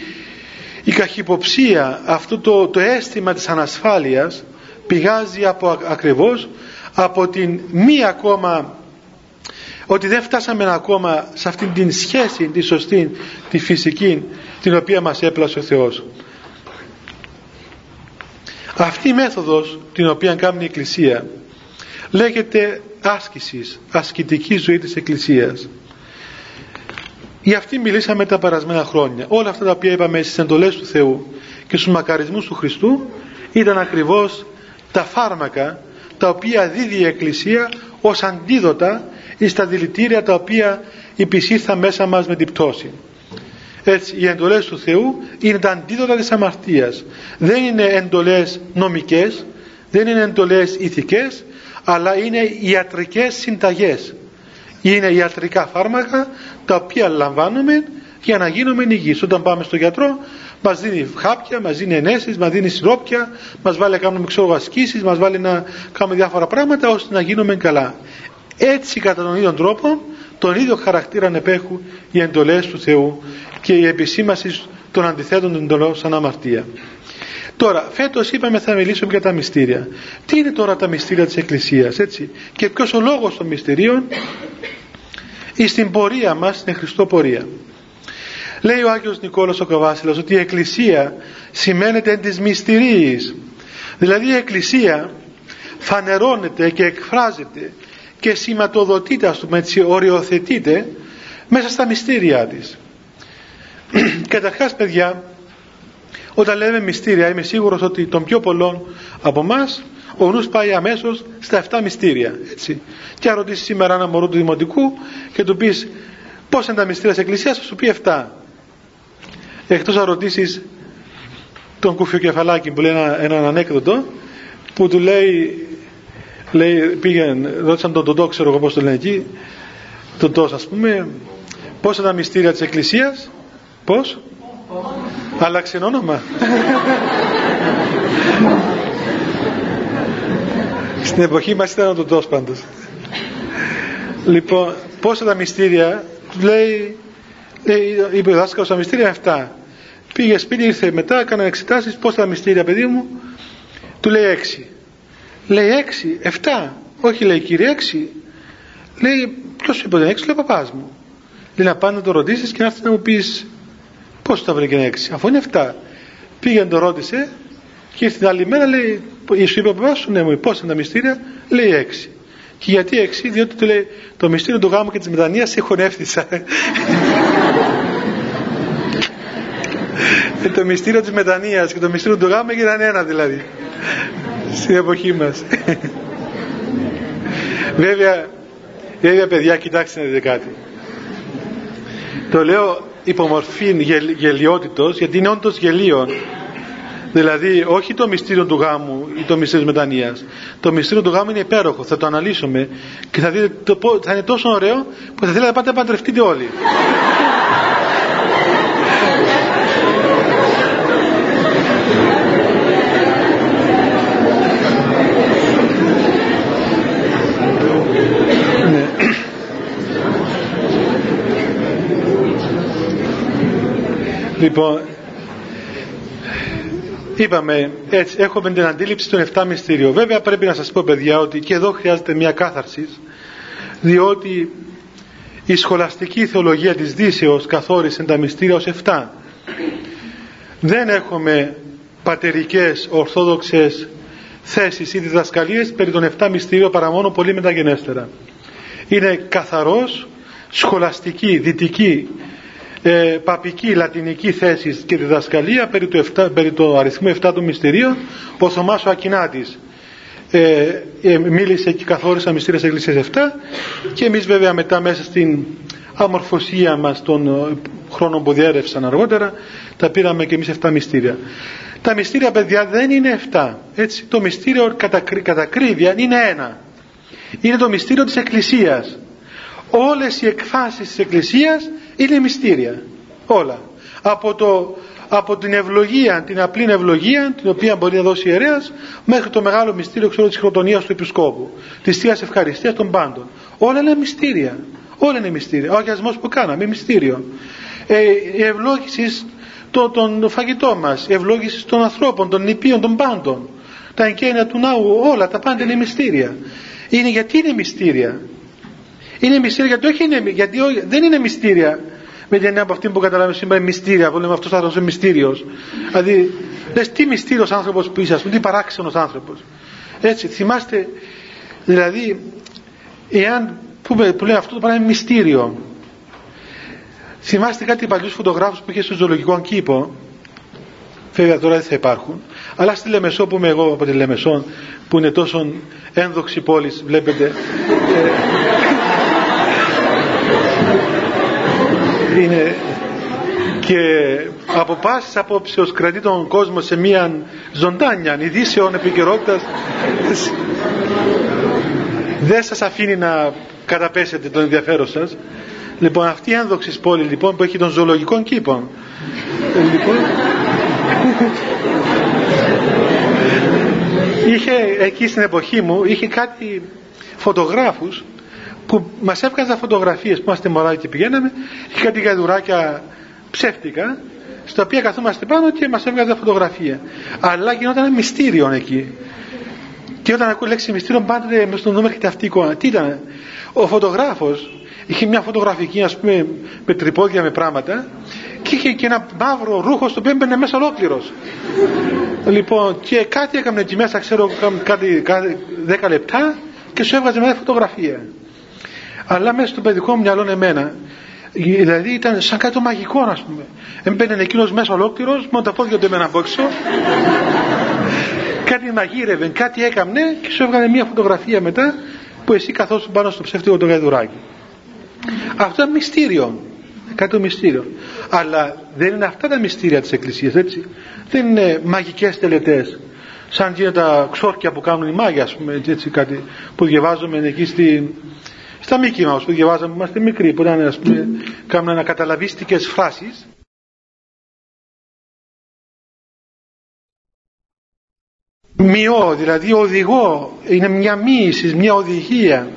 η καχυποψία, αυτό το, το αίσθημα της ανασφάλειας πηγάζει από ακριβώς από την μη ακόμα ότι δεν φτάσαμε ακόμα σε αυτήν την σχέση τη σωστή, τη φυσική την οποία μας έπλασε ο Θεός. Αυτή η μέθοδος την οποία κάνει η Εκκλησία λέγεται άσκησης ασκητική ζωή της Εκκλησίας. Για αυτή μιλήσαμε τα παρασμένα χρόνια. Όλα αυτά τα οποία είπαμε στις εντολές του Θεού και στους μακαρισμούς του Χριστού ήταν ακριβώς τα φάρμακα τα οποία δίδει η Εκκλησία ως αντίδοτα στα δηλητήρια τα οποία υπησύρθαν μέσα μας με την πτώση. Έτσι, οι εντολές του Θεού είναι τα αντίδοτα της αμαρτίας. Δεν είναι εντολές νομικές, δεν είναι εντολές ηθικές αλλά είναι ιατρικές συνταγές είναι ιατρικά φάρμακα τα οποία λαμβάνουμε για να γίνουμε υγιείς όταν πάμε στο γιατρό μας δίνει χάπια, μας δίνει ενέσεις, μας δίνει σιρόπια μας βάλει να κάνουμε ξέρω ασκήσεις μας βάλει να κάνουμε διάφορα πράγματα ώστε να γίνουμε καλά έτσι κατά τον ίδιο τρόπο τον ίδιο χαρακτήρα επέχουν οι εντολές του Θεού και η επισήμαση των αντιθέτων εντολών σαν αμαρτία. Τώρα, φέτος είπαμε θα μιλήσουμε για τα μυστήρια. Τι είναι τώρα τα μυστήρια της Εκκλησίας, έτσι; Και ποιος ο λόγος των μυστηρίων; Ή στην πορεία μας, στην Χριστό πορεία. Λέει ο Άγιος Νικόλος ο Καβάσιλος ότι η Εκκλησία σημαίνεται εν της μυστηρίης. Δηλαδή η Εκκλησία φανερώνεται και εκφράζεται και σηματοδοτείται, ας πούμε έτσι, οριοθετείται μέσα στα μυστήριά της. Καταρχάς παιδιά, όταν λέμε μυστήρια είμαι σίγουρος ότι τον πιο πολλών από εμάς ο νους πάει αμέσως στα 7 μυστήρια. Έτσι. Και αν ρωτήσεις σήμερα ένα μωρό του δημοτικού και του πεις πώς είναι τα μυστήρια της Εκκλησίας θα σου πει 7. Εκτός να ρωτήσεις τον κουφιοκεφαλάκι που λέει ένα, έναν ανέκδοτο που του λέει, λέει πήγαινε, ρώτησαν τον Τοντό ξέρω εγώ πώς το λένε εκεί Τοντό ας πούμε πώς είναι τα μυστήρια της Εκκλησίας πώς; Άλλαξε όνομα. Στην εποχή μας ήταν ο Τωτός πάντως. Λοιπόν, πόσα τα μυστήρια, του λέει, λέει είπε ο δάσκαλος τα μυστήρια 7. Πήγε σπίτι, ήρθε μετά, έκανα εξετάσεις, πόσα τα μυστήρια παιδί μου, του λέει 6. Λέει 6, 7. Όχι λέει κύριε 6. Λέει, ποιος είπε 6, λέει ο παπάς μου. Λέει να πάνε να το ρωτήσεις και να έρθει να μου πεις Πώς τα βρήκε έξι, αφού είναι 7. Πήγαινε το ρώτησε και ήρθε την άλλη μέρα λέει, σου είπε ο παπάς σου, ναι μου, πώς είναι τα μυστήρια, λέει έξι. Και γιατί έξι, διότι του λέει, το μυστήριο του γάμου και της μετανοίας σε χωνεύτησα. ε, το μυστήριο της μετανοίας και το μυστήριο του γάμου έγιναν ένα δηλαδή. Στην εποχή μας. βέβαια, βέβαια παιδιά, κοιτάξτε να δείτε κάτι. Το λέω υπομορφή γελ, γελιότητος γιατί είναι όντως γελίον δηλαδή όχι το μυστήριο του γάμου ή το μυστήριο της μετανοίας το μυστήριο του γάμου είναι υπέροχο θα το αναλύσουμε και θα δείτε το, θα είναι τόσο ωραίο που θα θέλετε να πάτε να παντρευτείτε όλοι Λοιπόν, είπαμε έτσι, έχουμε την αντίληψη των 7 μυστήριων. Βέβαια πρέπει να σας πω παιδιά ότι και εδώ χρειάζεται μια κάθαρση, διότι η σχολαστική θεολογία της Δύσεως καθόρισε τα μυστήρια ως 7. Δεν έχουμε πατερικές, ορθόδοξες θέσεις ή διδασκαλίες περί των 7 μυστήριων παρά μόνο πολύ μεταγενέστερα. Είναι καθαρός, σχολαστική, δυτική ε, παπική λατινική θέση και διδασκαλία περί του, 7, περί του αριθμού 7 του μυστηρίων ο Θωμάς ο Ακινάτης. Ε, ε, μίλησε και καθόρισε μυστήρια εκκλησίας 7 και εμείς βέβαια μετά μέσα στην αμορφωσία μας των ε, χρόνων που διέρευσαν αργότερα τα πήραμε και εμείς 7 μυστήρια. Τα μυστήρια παιδιά δεν είναι 7 έτσι, το μυστήριο κατά, κατά κρύβια είναι ένα. Είναι το μυστήριο της Εκκλησίας. Όλες οι εκφάσεις της Εκκλησίας είναι μυστήρια όλα. Από, το, από την ευλογία την απλή ευλογία την οποία μπορεί να δώσει ιερέας μέχρι το μεγάλο μυστήριο ξέρω, της χροτονίας του Επισκόπου της Θείας Ευχαριστίας των πάντων. Όλα είναι μυστήρια. Όλα είναι μυστήρια. Ο αγιασμός που κάναμε μυστήριο. Ε, η ευλόγηση των το, φαγητών μας η ευλόγηση των ανθρώπων των νηπίων των πάντων. Τα εγκαίνια του ναού όλα τα πάντα είναι μυστήρια. Είναι γιατί είναι μυστήρια; Είναι μυστήρια γιατί, όχι είναι, γιατί δεν είναι μυστήρια. Με την έννοια από αυτή που καταλάβουμε σήμερα μυστήρια που λέμε αυτός ο άνθρωπος είναι μυστήριος. Δηλαδή λες τι μυστήριος άνθρωπος που είσαι πούμε τι παράξενος άνθρωπος. Έτσι θυμάστε δηλαδή εάν πούμε, που λέει αυτό το πράγμα είναι μυστήριο. Θυμάστε κάτι παλιούς φωτογράφους που είχε στο ζωολογικό κήπο. Βέβαια τώρα δεν θα υπάρχουν. Αλλά στη Λεμεσό που είμαι εγώ από τη Λεμεσό που είναι τόσο ένδοξη πόλη βλέπετε είναι και από πάσης απόψεως κρατεί τον κόσμο σε μια ζωντάνια ειδήσεων επικαιρότητας. δεν σας αφήνει να καταπέσετε τον ενδιαφέρον σας λοιπόν αυτή η ένδοξη πόλη λοιπόν που έχει τον ζωολογικό κήπο λοιπόν, είχε εκεί στην εποχή μου είχε κάτι φωτογράφους που μας έβγαζαν φωτογραφίες που είμαστε μωρά και πηγαίναμε είχε κάτι γαϊδουράκια ψεύτικα στα οποία καθόμαστε πάνω και μας έβγαζαν φωτογραφία. Αλλά γινόταν ένα μυστήριο εκεί. Και όταν ακούω λέξη μυστήριο πάντοτε με στον νου έρχεται αυτή η εικόνα. Τι ήταν; Ο φωτογράφος είχε μια φωτογραφική ας πούμε με τρυπόδια με πράγματα και είχε και ένα μαύρο ρούχο στο οποίο έμπαινε μέσα ολόκληρος. λοιπόν και κάτι έκαμε εκεί μέσα ξέρω κάτι, κάτι 10 λεπτά και σου έβγαζε μια φωτογραφία αλλά μέσα στο παιδικό μου μυαλό εμένα. Δηλαδή ήταν σαν κάτι μαγικό ας πούμε. Έμπαινε εκείνος μέσα ολόκληρος με τα πόδια του εμένα από έξω. Κάτι μαγείρευε, κάτι έκαμνε και σου έβγαλε μια φωτογραφία μετά που εσύ καθόσουν πάνω στο ψεύτικο το γαϊδουράκι. Αυτό είναι μυστήριο. Κάτι μυστήριο. Αλλά δεν είναι αυτά τα μυστήρια της Εκκλησίας έτσι. Δεν είναι μαγικές τελετές σαν και τα ξόρκια που κάνουν οι μάγοι ας πούμε έτσι κάτι που διαβάζουμε εκεί στη, στα μήκη μας που διαβάζαμε είμαστε μικροί που ήταν ας πούμε κάνουν ανακαταλαβίστικες φράσεις. Μειώ δηλαδή οδηγώ είναι μια μοίηση, μια οδηγία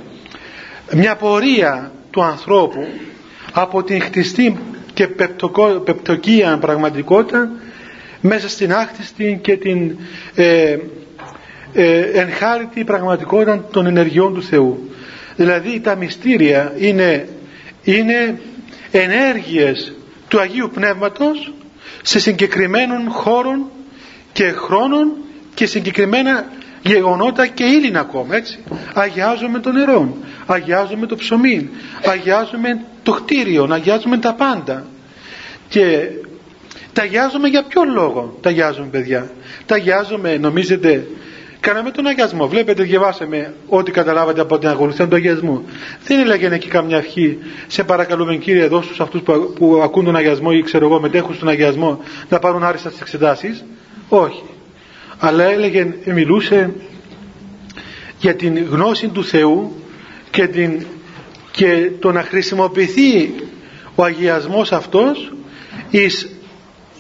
μια πορεία του ανθρώπου από την χτιστή και πεπτοκία πραγματικότητα μέσα στην άκτιστη και την ε, ε, ενχάρητη πραγματικότητα των ενεργειών του Θεού δηλαδή τα μυστήρια είναι, είναι ενέργειες του Αγίου Πνεύματος σε συγκεκριμένων χώρων και χρόνων και συγκεκριμένα γεγονότα και ύλην ακόμα έτσι. Αγιάζουμε το νερό αγιάζουμε το ψωμί αγιάζουμε το κτίριο αγιάζουμε τα πάντα. Και τα αγιάζουμε για ποιο λόγο τα αγιάζουμε παιδιά; Τα αγιάζουμε νομίζετε Κάναμε τον αγιασμό. Βλέπετε, διαβάσαμε ό,τι καταλάβατε από την ακολουθία του αγιασμού. Δεν έλεγε εκεί καμιά αρχή, σε παρακαλούμε κύριε, δώσ' τους αυτούς που, που ακούν τον αγιασμό ή ξέρω εγώ μετέχουν στον αγιασμό να πάρουν άριστας στις εξετάσεις. Όχι. Αλλά έλεγε, μιλούσε για την γνώση του Θεού και, την, και το να χρησιμοποιηθεί ο αγιασμός αυτός εις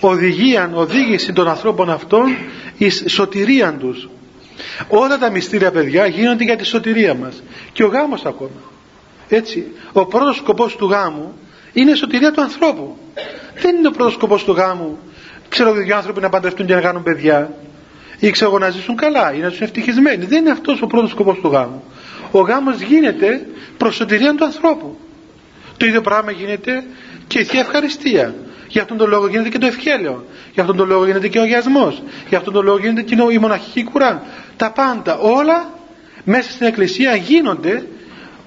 οδηγία, οδήγηση των ανθρώπων αυτών εις σωτηρίαν τους όλα τα μυστήρια παιδιά γίνονται για τη σωτηρία μας. Και ο γάμος ακόμα. Έτσι ο πρώτος σκοπός του γάμου είναι η σωτηρία του ανθρώπου. Δεν είναι ο πρώτος σκοπός του γάμου ξέρω δύο άνθρωποι να παντρευτούν και να κάνουν παιδιά. Ή ξέρω να ζήσουν καλά ή να ζήσουν ευτυχισμένοι. Δεν είναι αυτός ο πρώτος σκοπός του γάμου. Ο γάμος γίνεται προς σωτηρία του ανθρώπου. Το ίδιο πράγμα γίνεται και η Θεία Ευχαριστία για αυτόν τον λόγο γίνεται και το ευχέλαιο. Για αυτόν τον λόγο γίνεται και ο αγιασμός. Για αυτόν τον λόγο γίνεται και η μοναχική κουρά τα πάντα όλα μέσα στην Εκκλησία γίνονται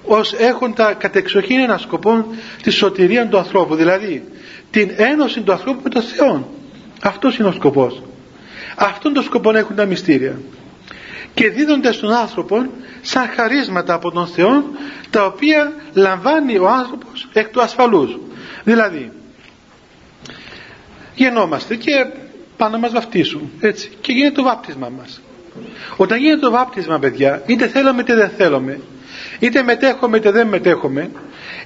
ως έχοντα κατεξοχήν ένα σκοπό της σωτηρίας του ανθρώπου. Δηλαδή την ένωση του ανθρώπου με τον Θεό. Αυτός είναι ο σκοπός. Αυτόν τον σκοπό έχουν τα μυστήρια. Και δίδονται στον άνθρωπο σαν χαρίσματα από τον Θεό τα οποία λαμβάνει ο άνθρωπος εκ του ασφαλούς. Δηλαδή γεννόμαστε και πάνε να μας βαφτίσουν έτσι. Και γίνεται το βάπτισμα μας. Όταν γίνεται το βάπτισμα παιδιά είτε θέλουμε είτε δεν θέλουμε είτε μετέχουμε είτε δεν μετέχουμε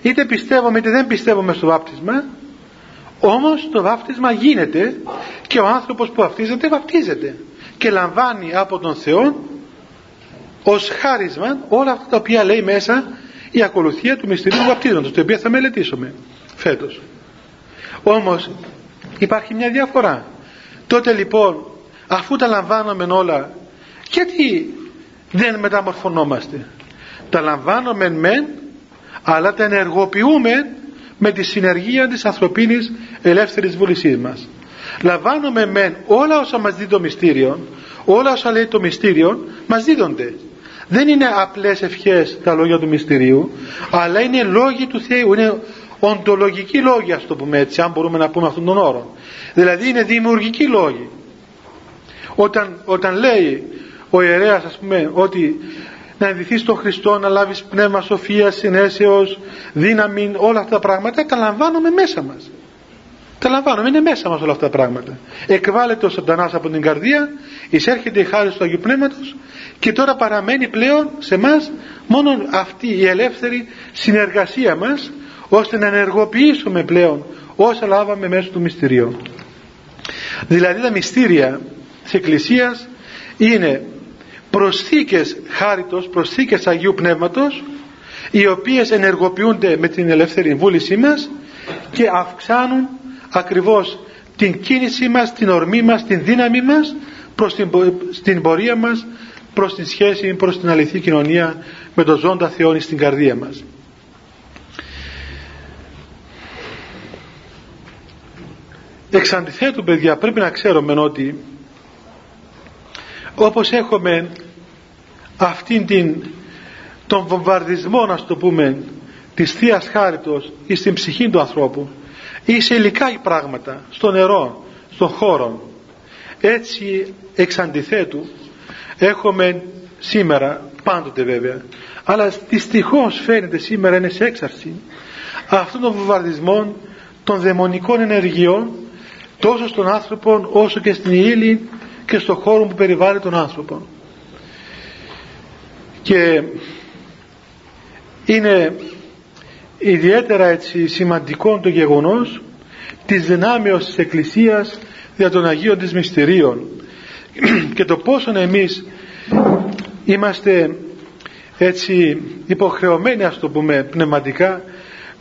είτε πιστεύουμε είτε δεν πιστεύουμε στο βάπτισμα όμως το βάπτισμα γίνεται και ο άνθρωπος που βαπτίζεται βαπτίζεται. Και λαμβάνει από τον Θεό ως χάρισμα όλα αυτά τα οποία λέει μέσα η ακολουθία του μυστηρίου του βαπτίζοντος το οποίο θα μελετήσουμε φέτος. Όμως υπάρχει μια διαφορά. Τότε λοιπόν αφού τα λαμβάνουμε όλα γιατί δεν μεταμορφωνόμαστε; Τα λαμβάνουμε μεν αλλά τα ενεργοποιούμε με τη συνεργία της ανθρωπίνης ελεύθερης βούλησής μας. Λαμβάνουμε μεν όλα όσα μας δει το μυστήριο όλα όσα λέει το μυστήριο μας δίδονται. Δεν είναι απλές ευχές τα λόγια του μυστηρίου αλλά είναι λόγοι του Θεού είναι οντολογικοί λόγοι ας το πούμε έτσι αν μπορούμε να πούμε αυτόν τον όρο δηλαδή είναι δημιουργικοί λόγοι. Όταν, όταν λέει ο ιερέας ας πούμε ότι να ενδυθείς στον Χριστό να λάβεις πνεύμα σοφίας, συνέσεως δύναμη όλα αυτά τα πράγματα τα λαμβάνουμε μέσα μας. Τα λαμβάνουμε, είναι μέσα μας όλα αυτά τα πράγματα. Εκβάλλεται ο σατανάς από την καρδία, εισέρχεται η χάρη του Αγίου Πνεύματος και τώρα παραμένει πλέον σε μας μόνο αυτή η ελεύθερη συνεργασία μας ώστε να ενεργοποιήσουμε πλέον όσα λάβαμε μέσω του μυστηρίου. Δηλαδή τα μυστήρια της Εκκλησίας είναι προσθήκες χάριτος, προσθήκες Αγίου Πνεύματος οι οποίες ενεργοποιούνται με την ελεύθερη βούλησή μας και αυξάνουν ακριβώς την κίνησή μας, την ορμή μας, την δύναμη μας προς την, στην πορεία μας προς τη σχέση, προς την αληθή κοινωνία με το ζώντα Θεόν στην καρδία μας. Εξ αντιθέτου παιδιά πρέπει να ξέρουμε ότι όπως έχουμε αυτήν την τον βομβαρδισμό να το πούμε της Θείας Χάριτος ή στην ψυχή του ανθρώπου ή σε υλικά πράγματα στο νερό, στον χώρο. Έτσι εξ αντιθέτου έχουμε σήμερα πάντοτε βέβαια αλλά δυστυχώς φαίνεται σήμερα είναι σε έξαρση αυτών των βομβαρδισμών των δαιμονικών ενεργειών τόσο στον άνθρωπο όσο και στην ύλη και στον χώρο που περιβάλλει τον άνθρωπο και είναι ιδιαίτερα έτσι σημαντικό το γεγονός της δυνάμεως της Εκκλησίας για των Αγίων της Μυστηρίων. Και το πόσο εμείς είμαστε έτσι υποχρεωμένοι ας το πούμε πνευματικά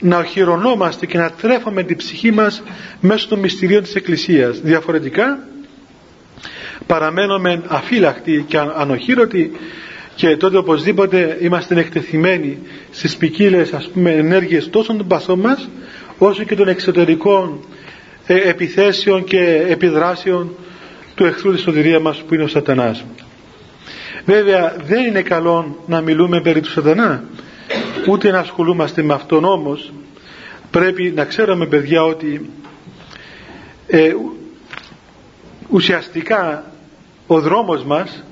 να οχυρωνόμαστε και να τρέφουμε την ψυχή μας μέσω των μυστηρίων της Εκκλησίας. Διαφορετικά παραμένουμε αφύλακτοι και ανοχήρωτοι και τότε οπωσδήποτε είμαστε εκτεθειμένοι στις ποικίλες ας πούμε ενέργειες τόσο των παθών μας όσο και των εξωτερικών ε, επιθέσεων και επιδράσεων του εχθρού της σωτηρίας μας που είναι ο σατανάς. Βέβαια δεν είναι καλό να μιλούμε περί του σατανά ούτε να ασχολούμαστε με αυτόν όμως πρέπει να ξέρουμε παιδιά ότι ε, ουσιαστικά ο δρόμος μας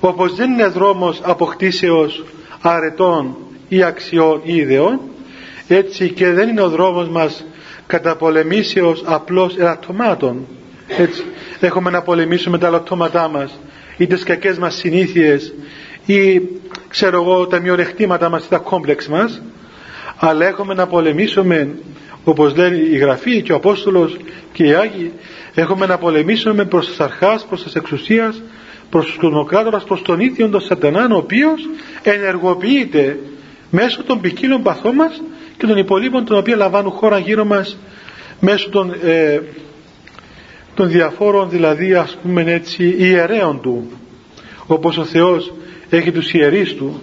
όπως δεν είναι δρόμος αποκτήσεως αρετών ή αξιών ή ιδεών έτσι και δεν είναι ο δρόμος μας καταπολεμήσεως απλώς ελαττωμάτων. Έτσι έχουμε να πολεμήσουμε τα ελαττώματά μας ή τις κακές μας συνήθειες ή ξέρω εγώ τα μειονεκτήματα μας ή τα κόμπλεξ μας αλλά έχουμε να πολεμήσουμε όπως λέει η Γραφή και ο Απόστολος και οι Άγιοι έχουμε να πολεμήσουμε προς τις αρχάς, προς τις εξουσίας προς τους κοσμοκράτορας, προς τον ίδιο τον σατανάν ο οποίος ενεργοποιείται μέσω των ποικίλων παθών μας και των υπολείπων των οποίων λαμβάνουν χώρα γύρω μας μέσω των, ε, των διαφόρων δηλαδή ας πούμε έτσι ιερέων του. Όπως ο Θεός έχει τους ιερείς του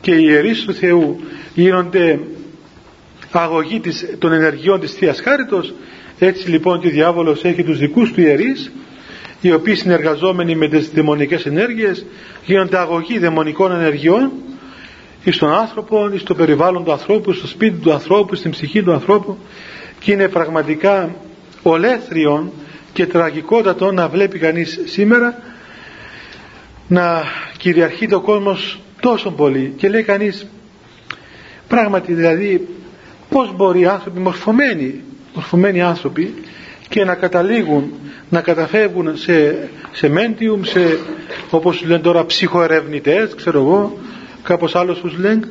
και οι ιερείς του Θεού γίνονται αγωγή της, των ενεργειών της Θείας Χάριτος. Έτσι λοιπόν και ο διάβολος έχει τους δικούς του ιερείς οι οποίοι συνεργαζόμενοι με τις δαιμονικές ενέργειες γίνονται αγωγή δαιμονικών ενεργειών στον άνθρωπο, στο περιβάλλον του ανθρώπου, στο σπίτι του ανθρώπου, στην ψυχή του ανθρώπου και είναι πραγματικά ολέθριο και τραγικότατο να βλέπει κανείς σήμερα να κυριαρχεί το κόσμος τόσο πολύ. Και λέει κανείς πράγματι δηλαδή πως μπορεί οι άνθρωποι μορφωμένοι μορφωμένοι άνθρωποι και να καταλήγουν να καταφεύγουν σε, σε μέντιουμ, σε όπως λένε τώρα ψυχοερευνητές, ξέρω εγώ, κάπως άλλος τους λένε,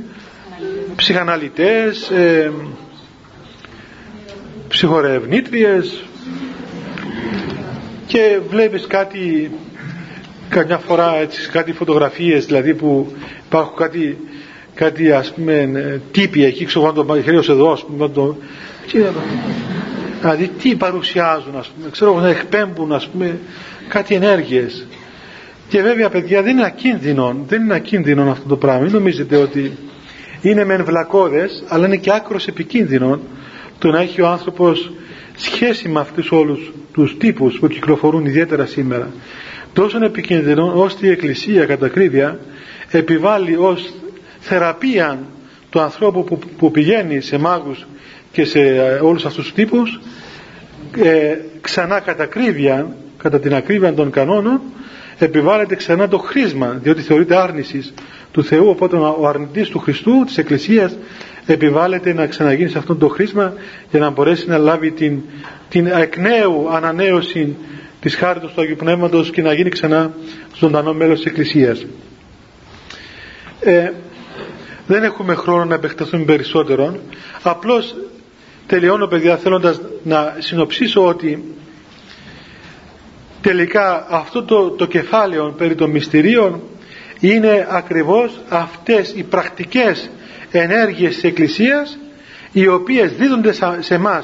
ψυχαναλυτές, ε, ψυχορευνήτριες και βλέπεις κάτι καμιά φορά έτσι, κάτι φωτογραφίες δηλαδή που υπάρχουν κάτι κάτι ας πούμε τύποι εκεί ξέρω να το εδώ ας πούμε το, Δηλαδή τι παρουσιάζουν ας πούμε, ξέρω να εκπέμπουν ας πούμε κάτι ενέργειες. Και βέβαια παιδιά δεν είναι ακίνδυνο, δεν είναι ακίνδυνο αυτό το πράγμα. Μην νομίζετε ότι είναι μεν βλακώδες, αλλά είναι και άκρος επικίνδυνο το να έχει ο άνθρωπος σχέση με αυτούς όλους τους τύπους που κυκλοφορούν ιδιαίτερα σήμερα. Τόσο επικίνδυνο ώστε η Εκκλησία κατά κρύβια επιβάλλει ως θεραπεία του ανθρώπου που, που πηγαίνει σε μάγους και σε ε, όλους αυτούς τους τύπους ε, ξανά κατά ακρίβεια, κατά την ακρίβεια των κανόνων επιβάλλεται ξανά το χρήσμα διότι θεωρείται άρνησης του Θεού οπότε ο αρνητής του Χριστού της Εκκλησίας επιβάλλεται να ξαναγίνει σε αυτό το χρήσμα για να μπορέσει να λάβει την, την εκ νέου ανανέωση της χάριτος του Αγίου Πνεύματος και να γίνει ξανά ζωντανό μέλος της Εκκλησίας. Ε, δεν έχουμε χρόνο να επεκταθούμε περισσότερο. Απλώς τελειώνω παιδιά θέλοντας να συνοψίσω ότι τελικά αυτό το, το κεφάλαιο περί των μυστηρίων είναι ακριβώς αυτές οι πρακτικές ενέργειες της Εκκλησίας οι οποίες δίδονται σε εμά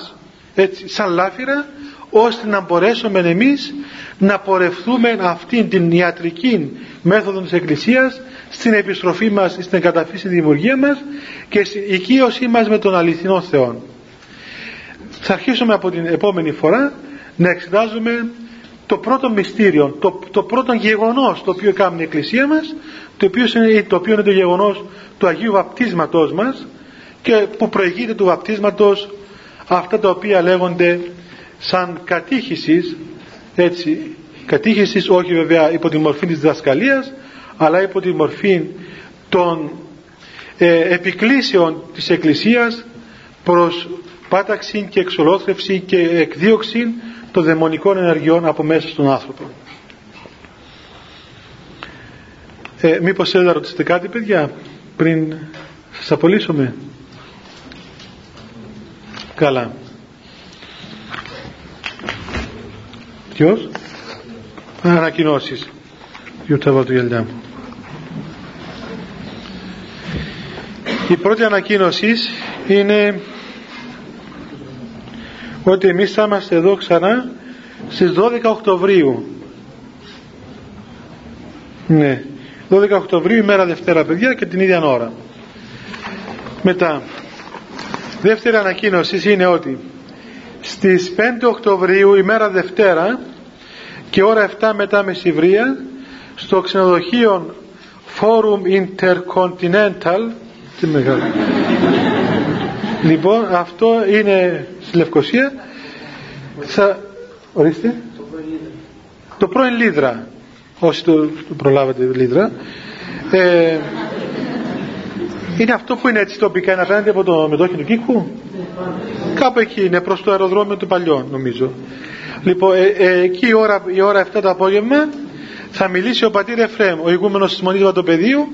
σαν λάφυρα ώστε να μπορέσουμε εμείς να πορευθούμε αυτήν την ιατρική μέθοδο της Εκκλησίας στην επιστροφή μας, στην καταφύση δημιουργία μας και στην οικείωσή μας με τον αληθινό Θεό. Θα αρχίσουμε από την επόμενη φορά να εξετάζουμε το πρώτο μυστήριο, το, το πρώτο γεγονός το οποίο κάνει η Εκκλησία μας, το οποίο είναι το, οποίο είναι το γεγονός του Αγίου Βαπτίσματός μας και που προηγείται του βαπτίσματος αυτά τα οποία λέγονται σαν κατήχησης έτσι κατήχησης όχι βέβαια υπό τη μορφή της διδασκαλίας αλλά υπό τη μορφή των ε, επικλήσεων της Εκκλησίας προς πάταξη και εξολόθρευση και εκδίωξη των δαιμονικών ενεργειών από μέσα στον άνθρωπο. Ε, μήπως θέλετε να ρωτήσετε κάτι παιδιά πριν σας απολύσουμε; Καλά. Ποιος; Ανακοινώσεις. Γιούτα του γυαλιά μου. Η πρώτη ανακοίνωση είναι ότι εμείς θα είμαστε εδώ ξανά στις 12 Οκτωβρίου. Ναι. 12 Οκτωβρίου ημέρα Δευτέρα παιδιά και την ίδια ώρα. Μετά. Δεύτερη ανακοίνωση είναι ότι στις 5 Οκτωβρίου ημέρα Δευτέρα και ώρα 7 μετά μεσηβρία στο ξενοδοχείο Forum Intercontinental τι μεγάλο. Λοιπόν αυτό είναι στη Λευκοσία. Θα ορίστε. Το πρώην Λίδρα. Όσοι το, το προλάβετε Λίδρα. Ε, είναι αυτό που είναι έτσι τοπικά είναι απέναντι από το μετόχι του Κίκου κάπου εκεί είναι προς το αεροδρόμιο του παλιό νομίζω. Λοιπόν ε, ε, εκεί η ώρα, η ώρα 7 το απόγευμα θα μιλήσει ο πατήρ Εφρέμ ο ηγούμενος της Μονής Βατοπεδίου.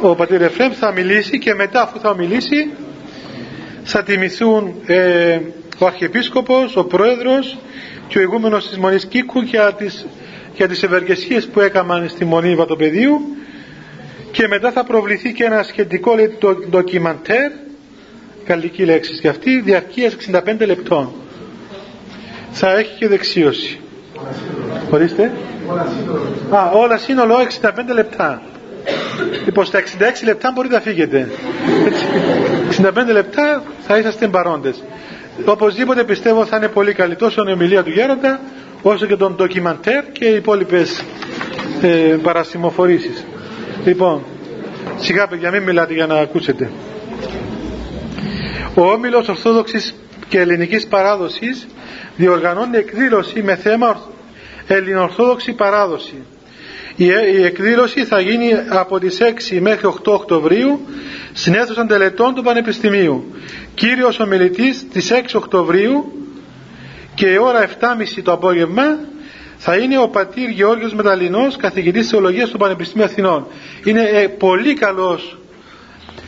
Ο πατήρ Εφρέμ θα μιλήσει και μετά αφού θα μιλήσει θα τιμηθούν ε, ο Αρχιεπίσκοπος, ο Πρόεδρος και ο ηγούμενος της Μονής Κίκου για τις, για τις ευεργεσίες που έκαναν στη Μονή Βατοπεδίου και μετά θα προβληθεί και ένα σχετικό λέει, ντοκιμαντέρ. Καλλική λέξη και αυτή διαρκείας 65 λεπτών. Θα έχει και δεξίωση. Ορίστε. Α, όλα σύνολο 65 λεπτά. Λοιπόν στα 66 λεπτά μπορείτε να φύγετε. 65 λεπτά θα είσαστε παρόντες. Οπωσδήποτε πιστεύω θα είναι πολύ καλή τόσο η ομιλία του Γέροντα όσο και τον ντοκιμαντέρ και οι υπόλοιπες ε, παρασημοφορήσεις λοιπόν σιγά παιδιά μην μιλάτε για να ακούσετε ο Όμιλος Ορθόδοξης και Ελληνικής Παράδοσης διοργανώνει εκδήλωση με θέμα Ελληνοορθόδοξη Παράδοση η εκδήλωση θα γίνει από τις 6 μέχρι 8 Οκτωβρίου στην αίθουσα τελετών του Πανεπιστημίου. Κύριος ομιλητής της 6 Οκτωβρίου και η ώρα 7.30 το απόγευμα θα είναι ο πατήρ Γεώργιος Μεταλλινός, καθηγητής θεολογίας του Πανεπιστημίου Αθηνών. Είναι ε, πολύ καλός,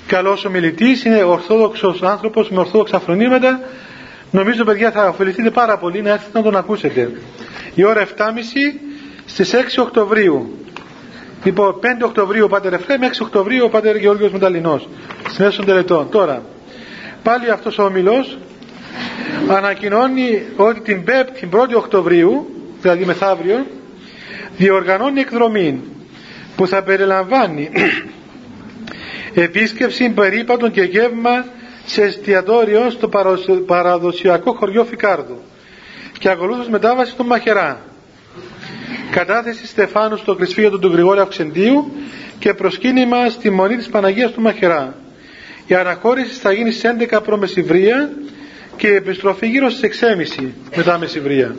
καλός ομιλητής, είναι ορθόδοξος άνθρωπος με ορθόδοξα φρονήματα. Νομίζω παιδιά θα ωφεληθείτε πάρα πολύ να έρθετε να τον ακούσετε. Η ώρα 7.30 στις 6 Οκτωβρίου. Λοιπόν, 5 Οκτωβρίου ο Πάτερ Εφραίμ, 6 Οκτωβρίου ο Πάτερ Γεώργιος Μεταλλινός. Στην των τελετών. Τώρα, πάλι αυτός ο ομιλός ανακοινώνει ότι την 5η 1η Οκτωβρίου, δηλαδή μεθαύριο, διοργανώνει εκδρομή που θα περιλαμβάνει επίσκεψη περίπατων και γεύμα σε εστιατόριο στο παραδοσιακό χωριό Φικάρδου και ακολούθως μετάβαση στο Μαχερά κατάθεση Στεφάνου στο κρυσφύγιο του Γρηγόρη Αυξεντίου και προσκύνημα στη Μονή της Παναγίας του Μαχερά. Η αναχώρηση θα γίνει στις 11 προ μεσηβρία και η επιστροφή γύρω στις 6.30 μετά μεσηβρία.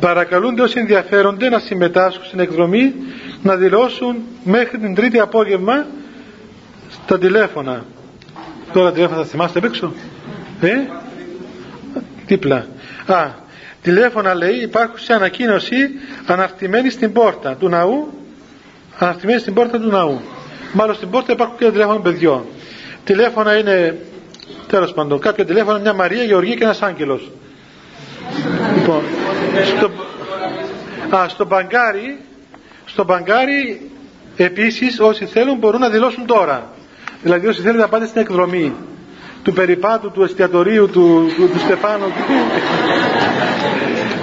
Παρακαλούνται όσοι ενδιαφέρονται να συμμετάσχουν στην εκδρομή να δηλώσουν μέχρι την τρίτη απόγευμα στα τηλέφωνα. Τώρα τηλέφωνα θα θυμάστε απ' έξω. Ε; Δίπλα. Α, τηλέφωνα λέει υπάρχουν σε ανακοίνωση αναρτημένη στην πόρτα του ναού αναρτημένη στην πόρτα του ναού. Μάλλον στην πόρτα υπάρχουν και τηλέφωνα παιδιών. Τηλέφωνα είναι τέλος πάντων κάποια τηλέφωνα μια Μαρία, Γεωργία και ένας άγγελος. Λοιπόν, στο, α, στο μπαγκάρι στο μπαγκάρι επίσης όσοι θέλουν μπορούν να δηλώσουν τώρα. Δηλαδή όσοι θέλουν να πάτε στην εκδρομή του περιπάτου, του εστιατορίου, του, του, του Στεφάνου, του,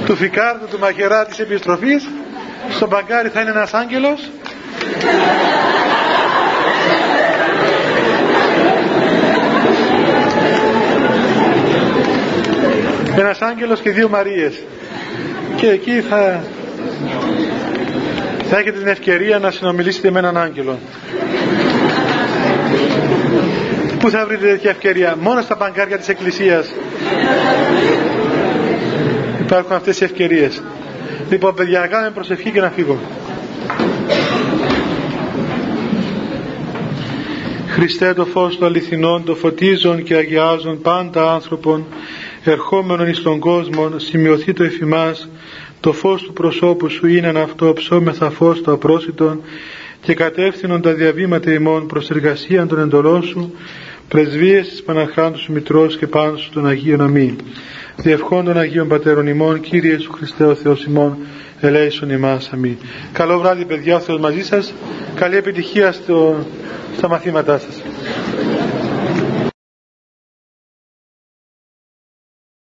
του Φικάρδου, του Μαχερά της επιστροφής στο μπαγκάρι θα είναι ένας άγγελος ένας άγγελος και δύο Μαρίες. Και εκεί θα θα έχετε την ευκαιρία να συνομιλήσετε με έναν άγγελο. Πού θα βρείτε τέτοια ευκαιρία; Μόνο στα μπαγκάρια της Εκκλησίας. Υπάρχουν αυτές οι ευκαιρίες. Λοιπόν παιδιά να κάνουμε προσευχή και να φύγω. Χριστέ το φως των αληθινών το φωτίζουν και αγιάζουν πάντα άνθρωπον ερχόμενον εις τον κόσμο σημειωθεί το εφημάς το φως του προσώπου σου είναι αυτό ψώμεθα φως το απρόσιτον και κατεύθυνον τα διαβήματα ημών προς εργασία των εντολών σου πρεσβείες της Παναχράντου σου Μητρός και πάνω σου των Αγίων Αμήν. Διευχών των Αγίων Πατέρων ημών Κύριε Σου Χριστέ ο Θεός ημών ελέησον ημάς. Αμήν. Καλό βράδυ παιδιά ο Θεός μαζί σας. Καλή επιτυχία στο, στα μαθήματά σας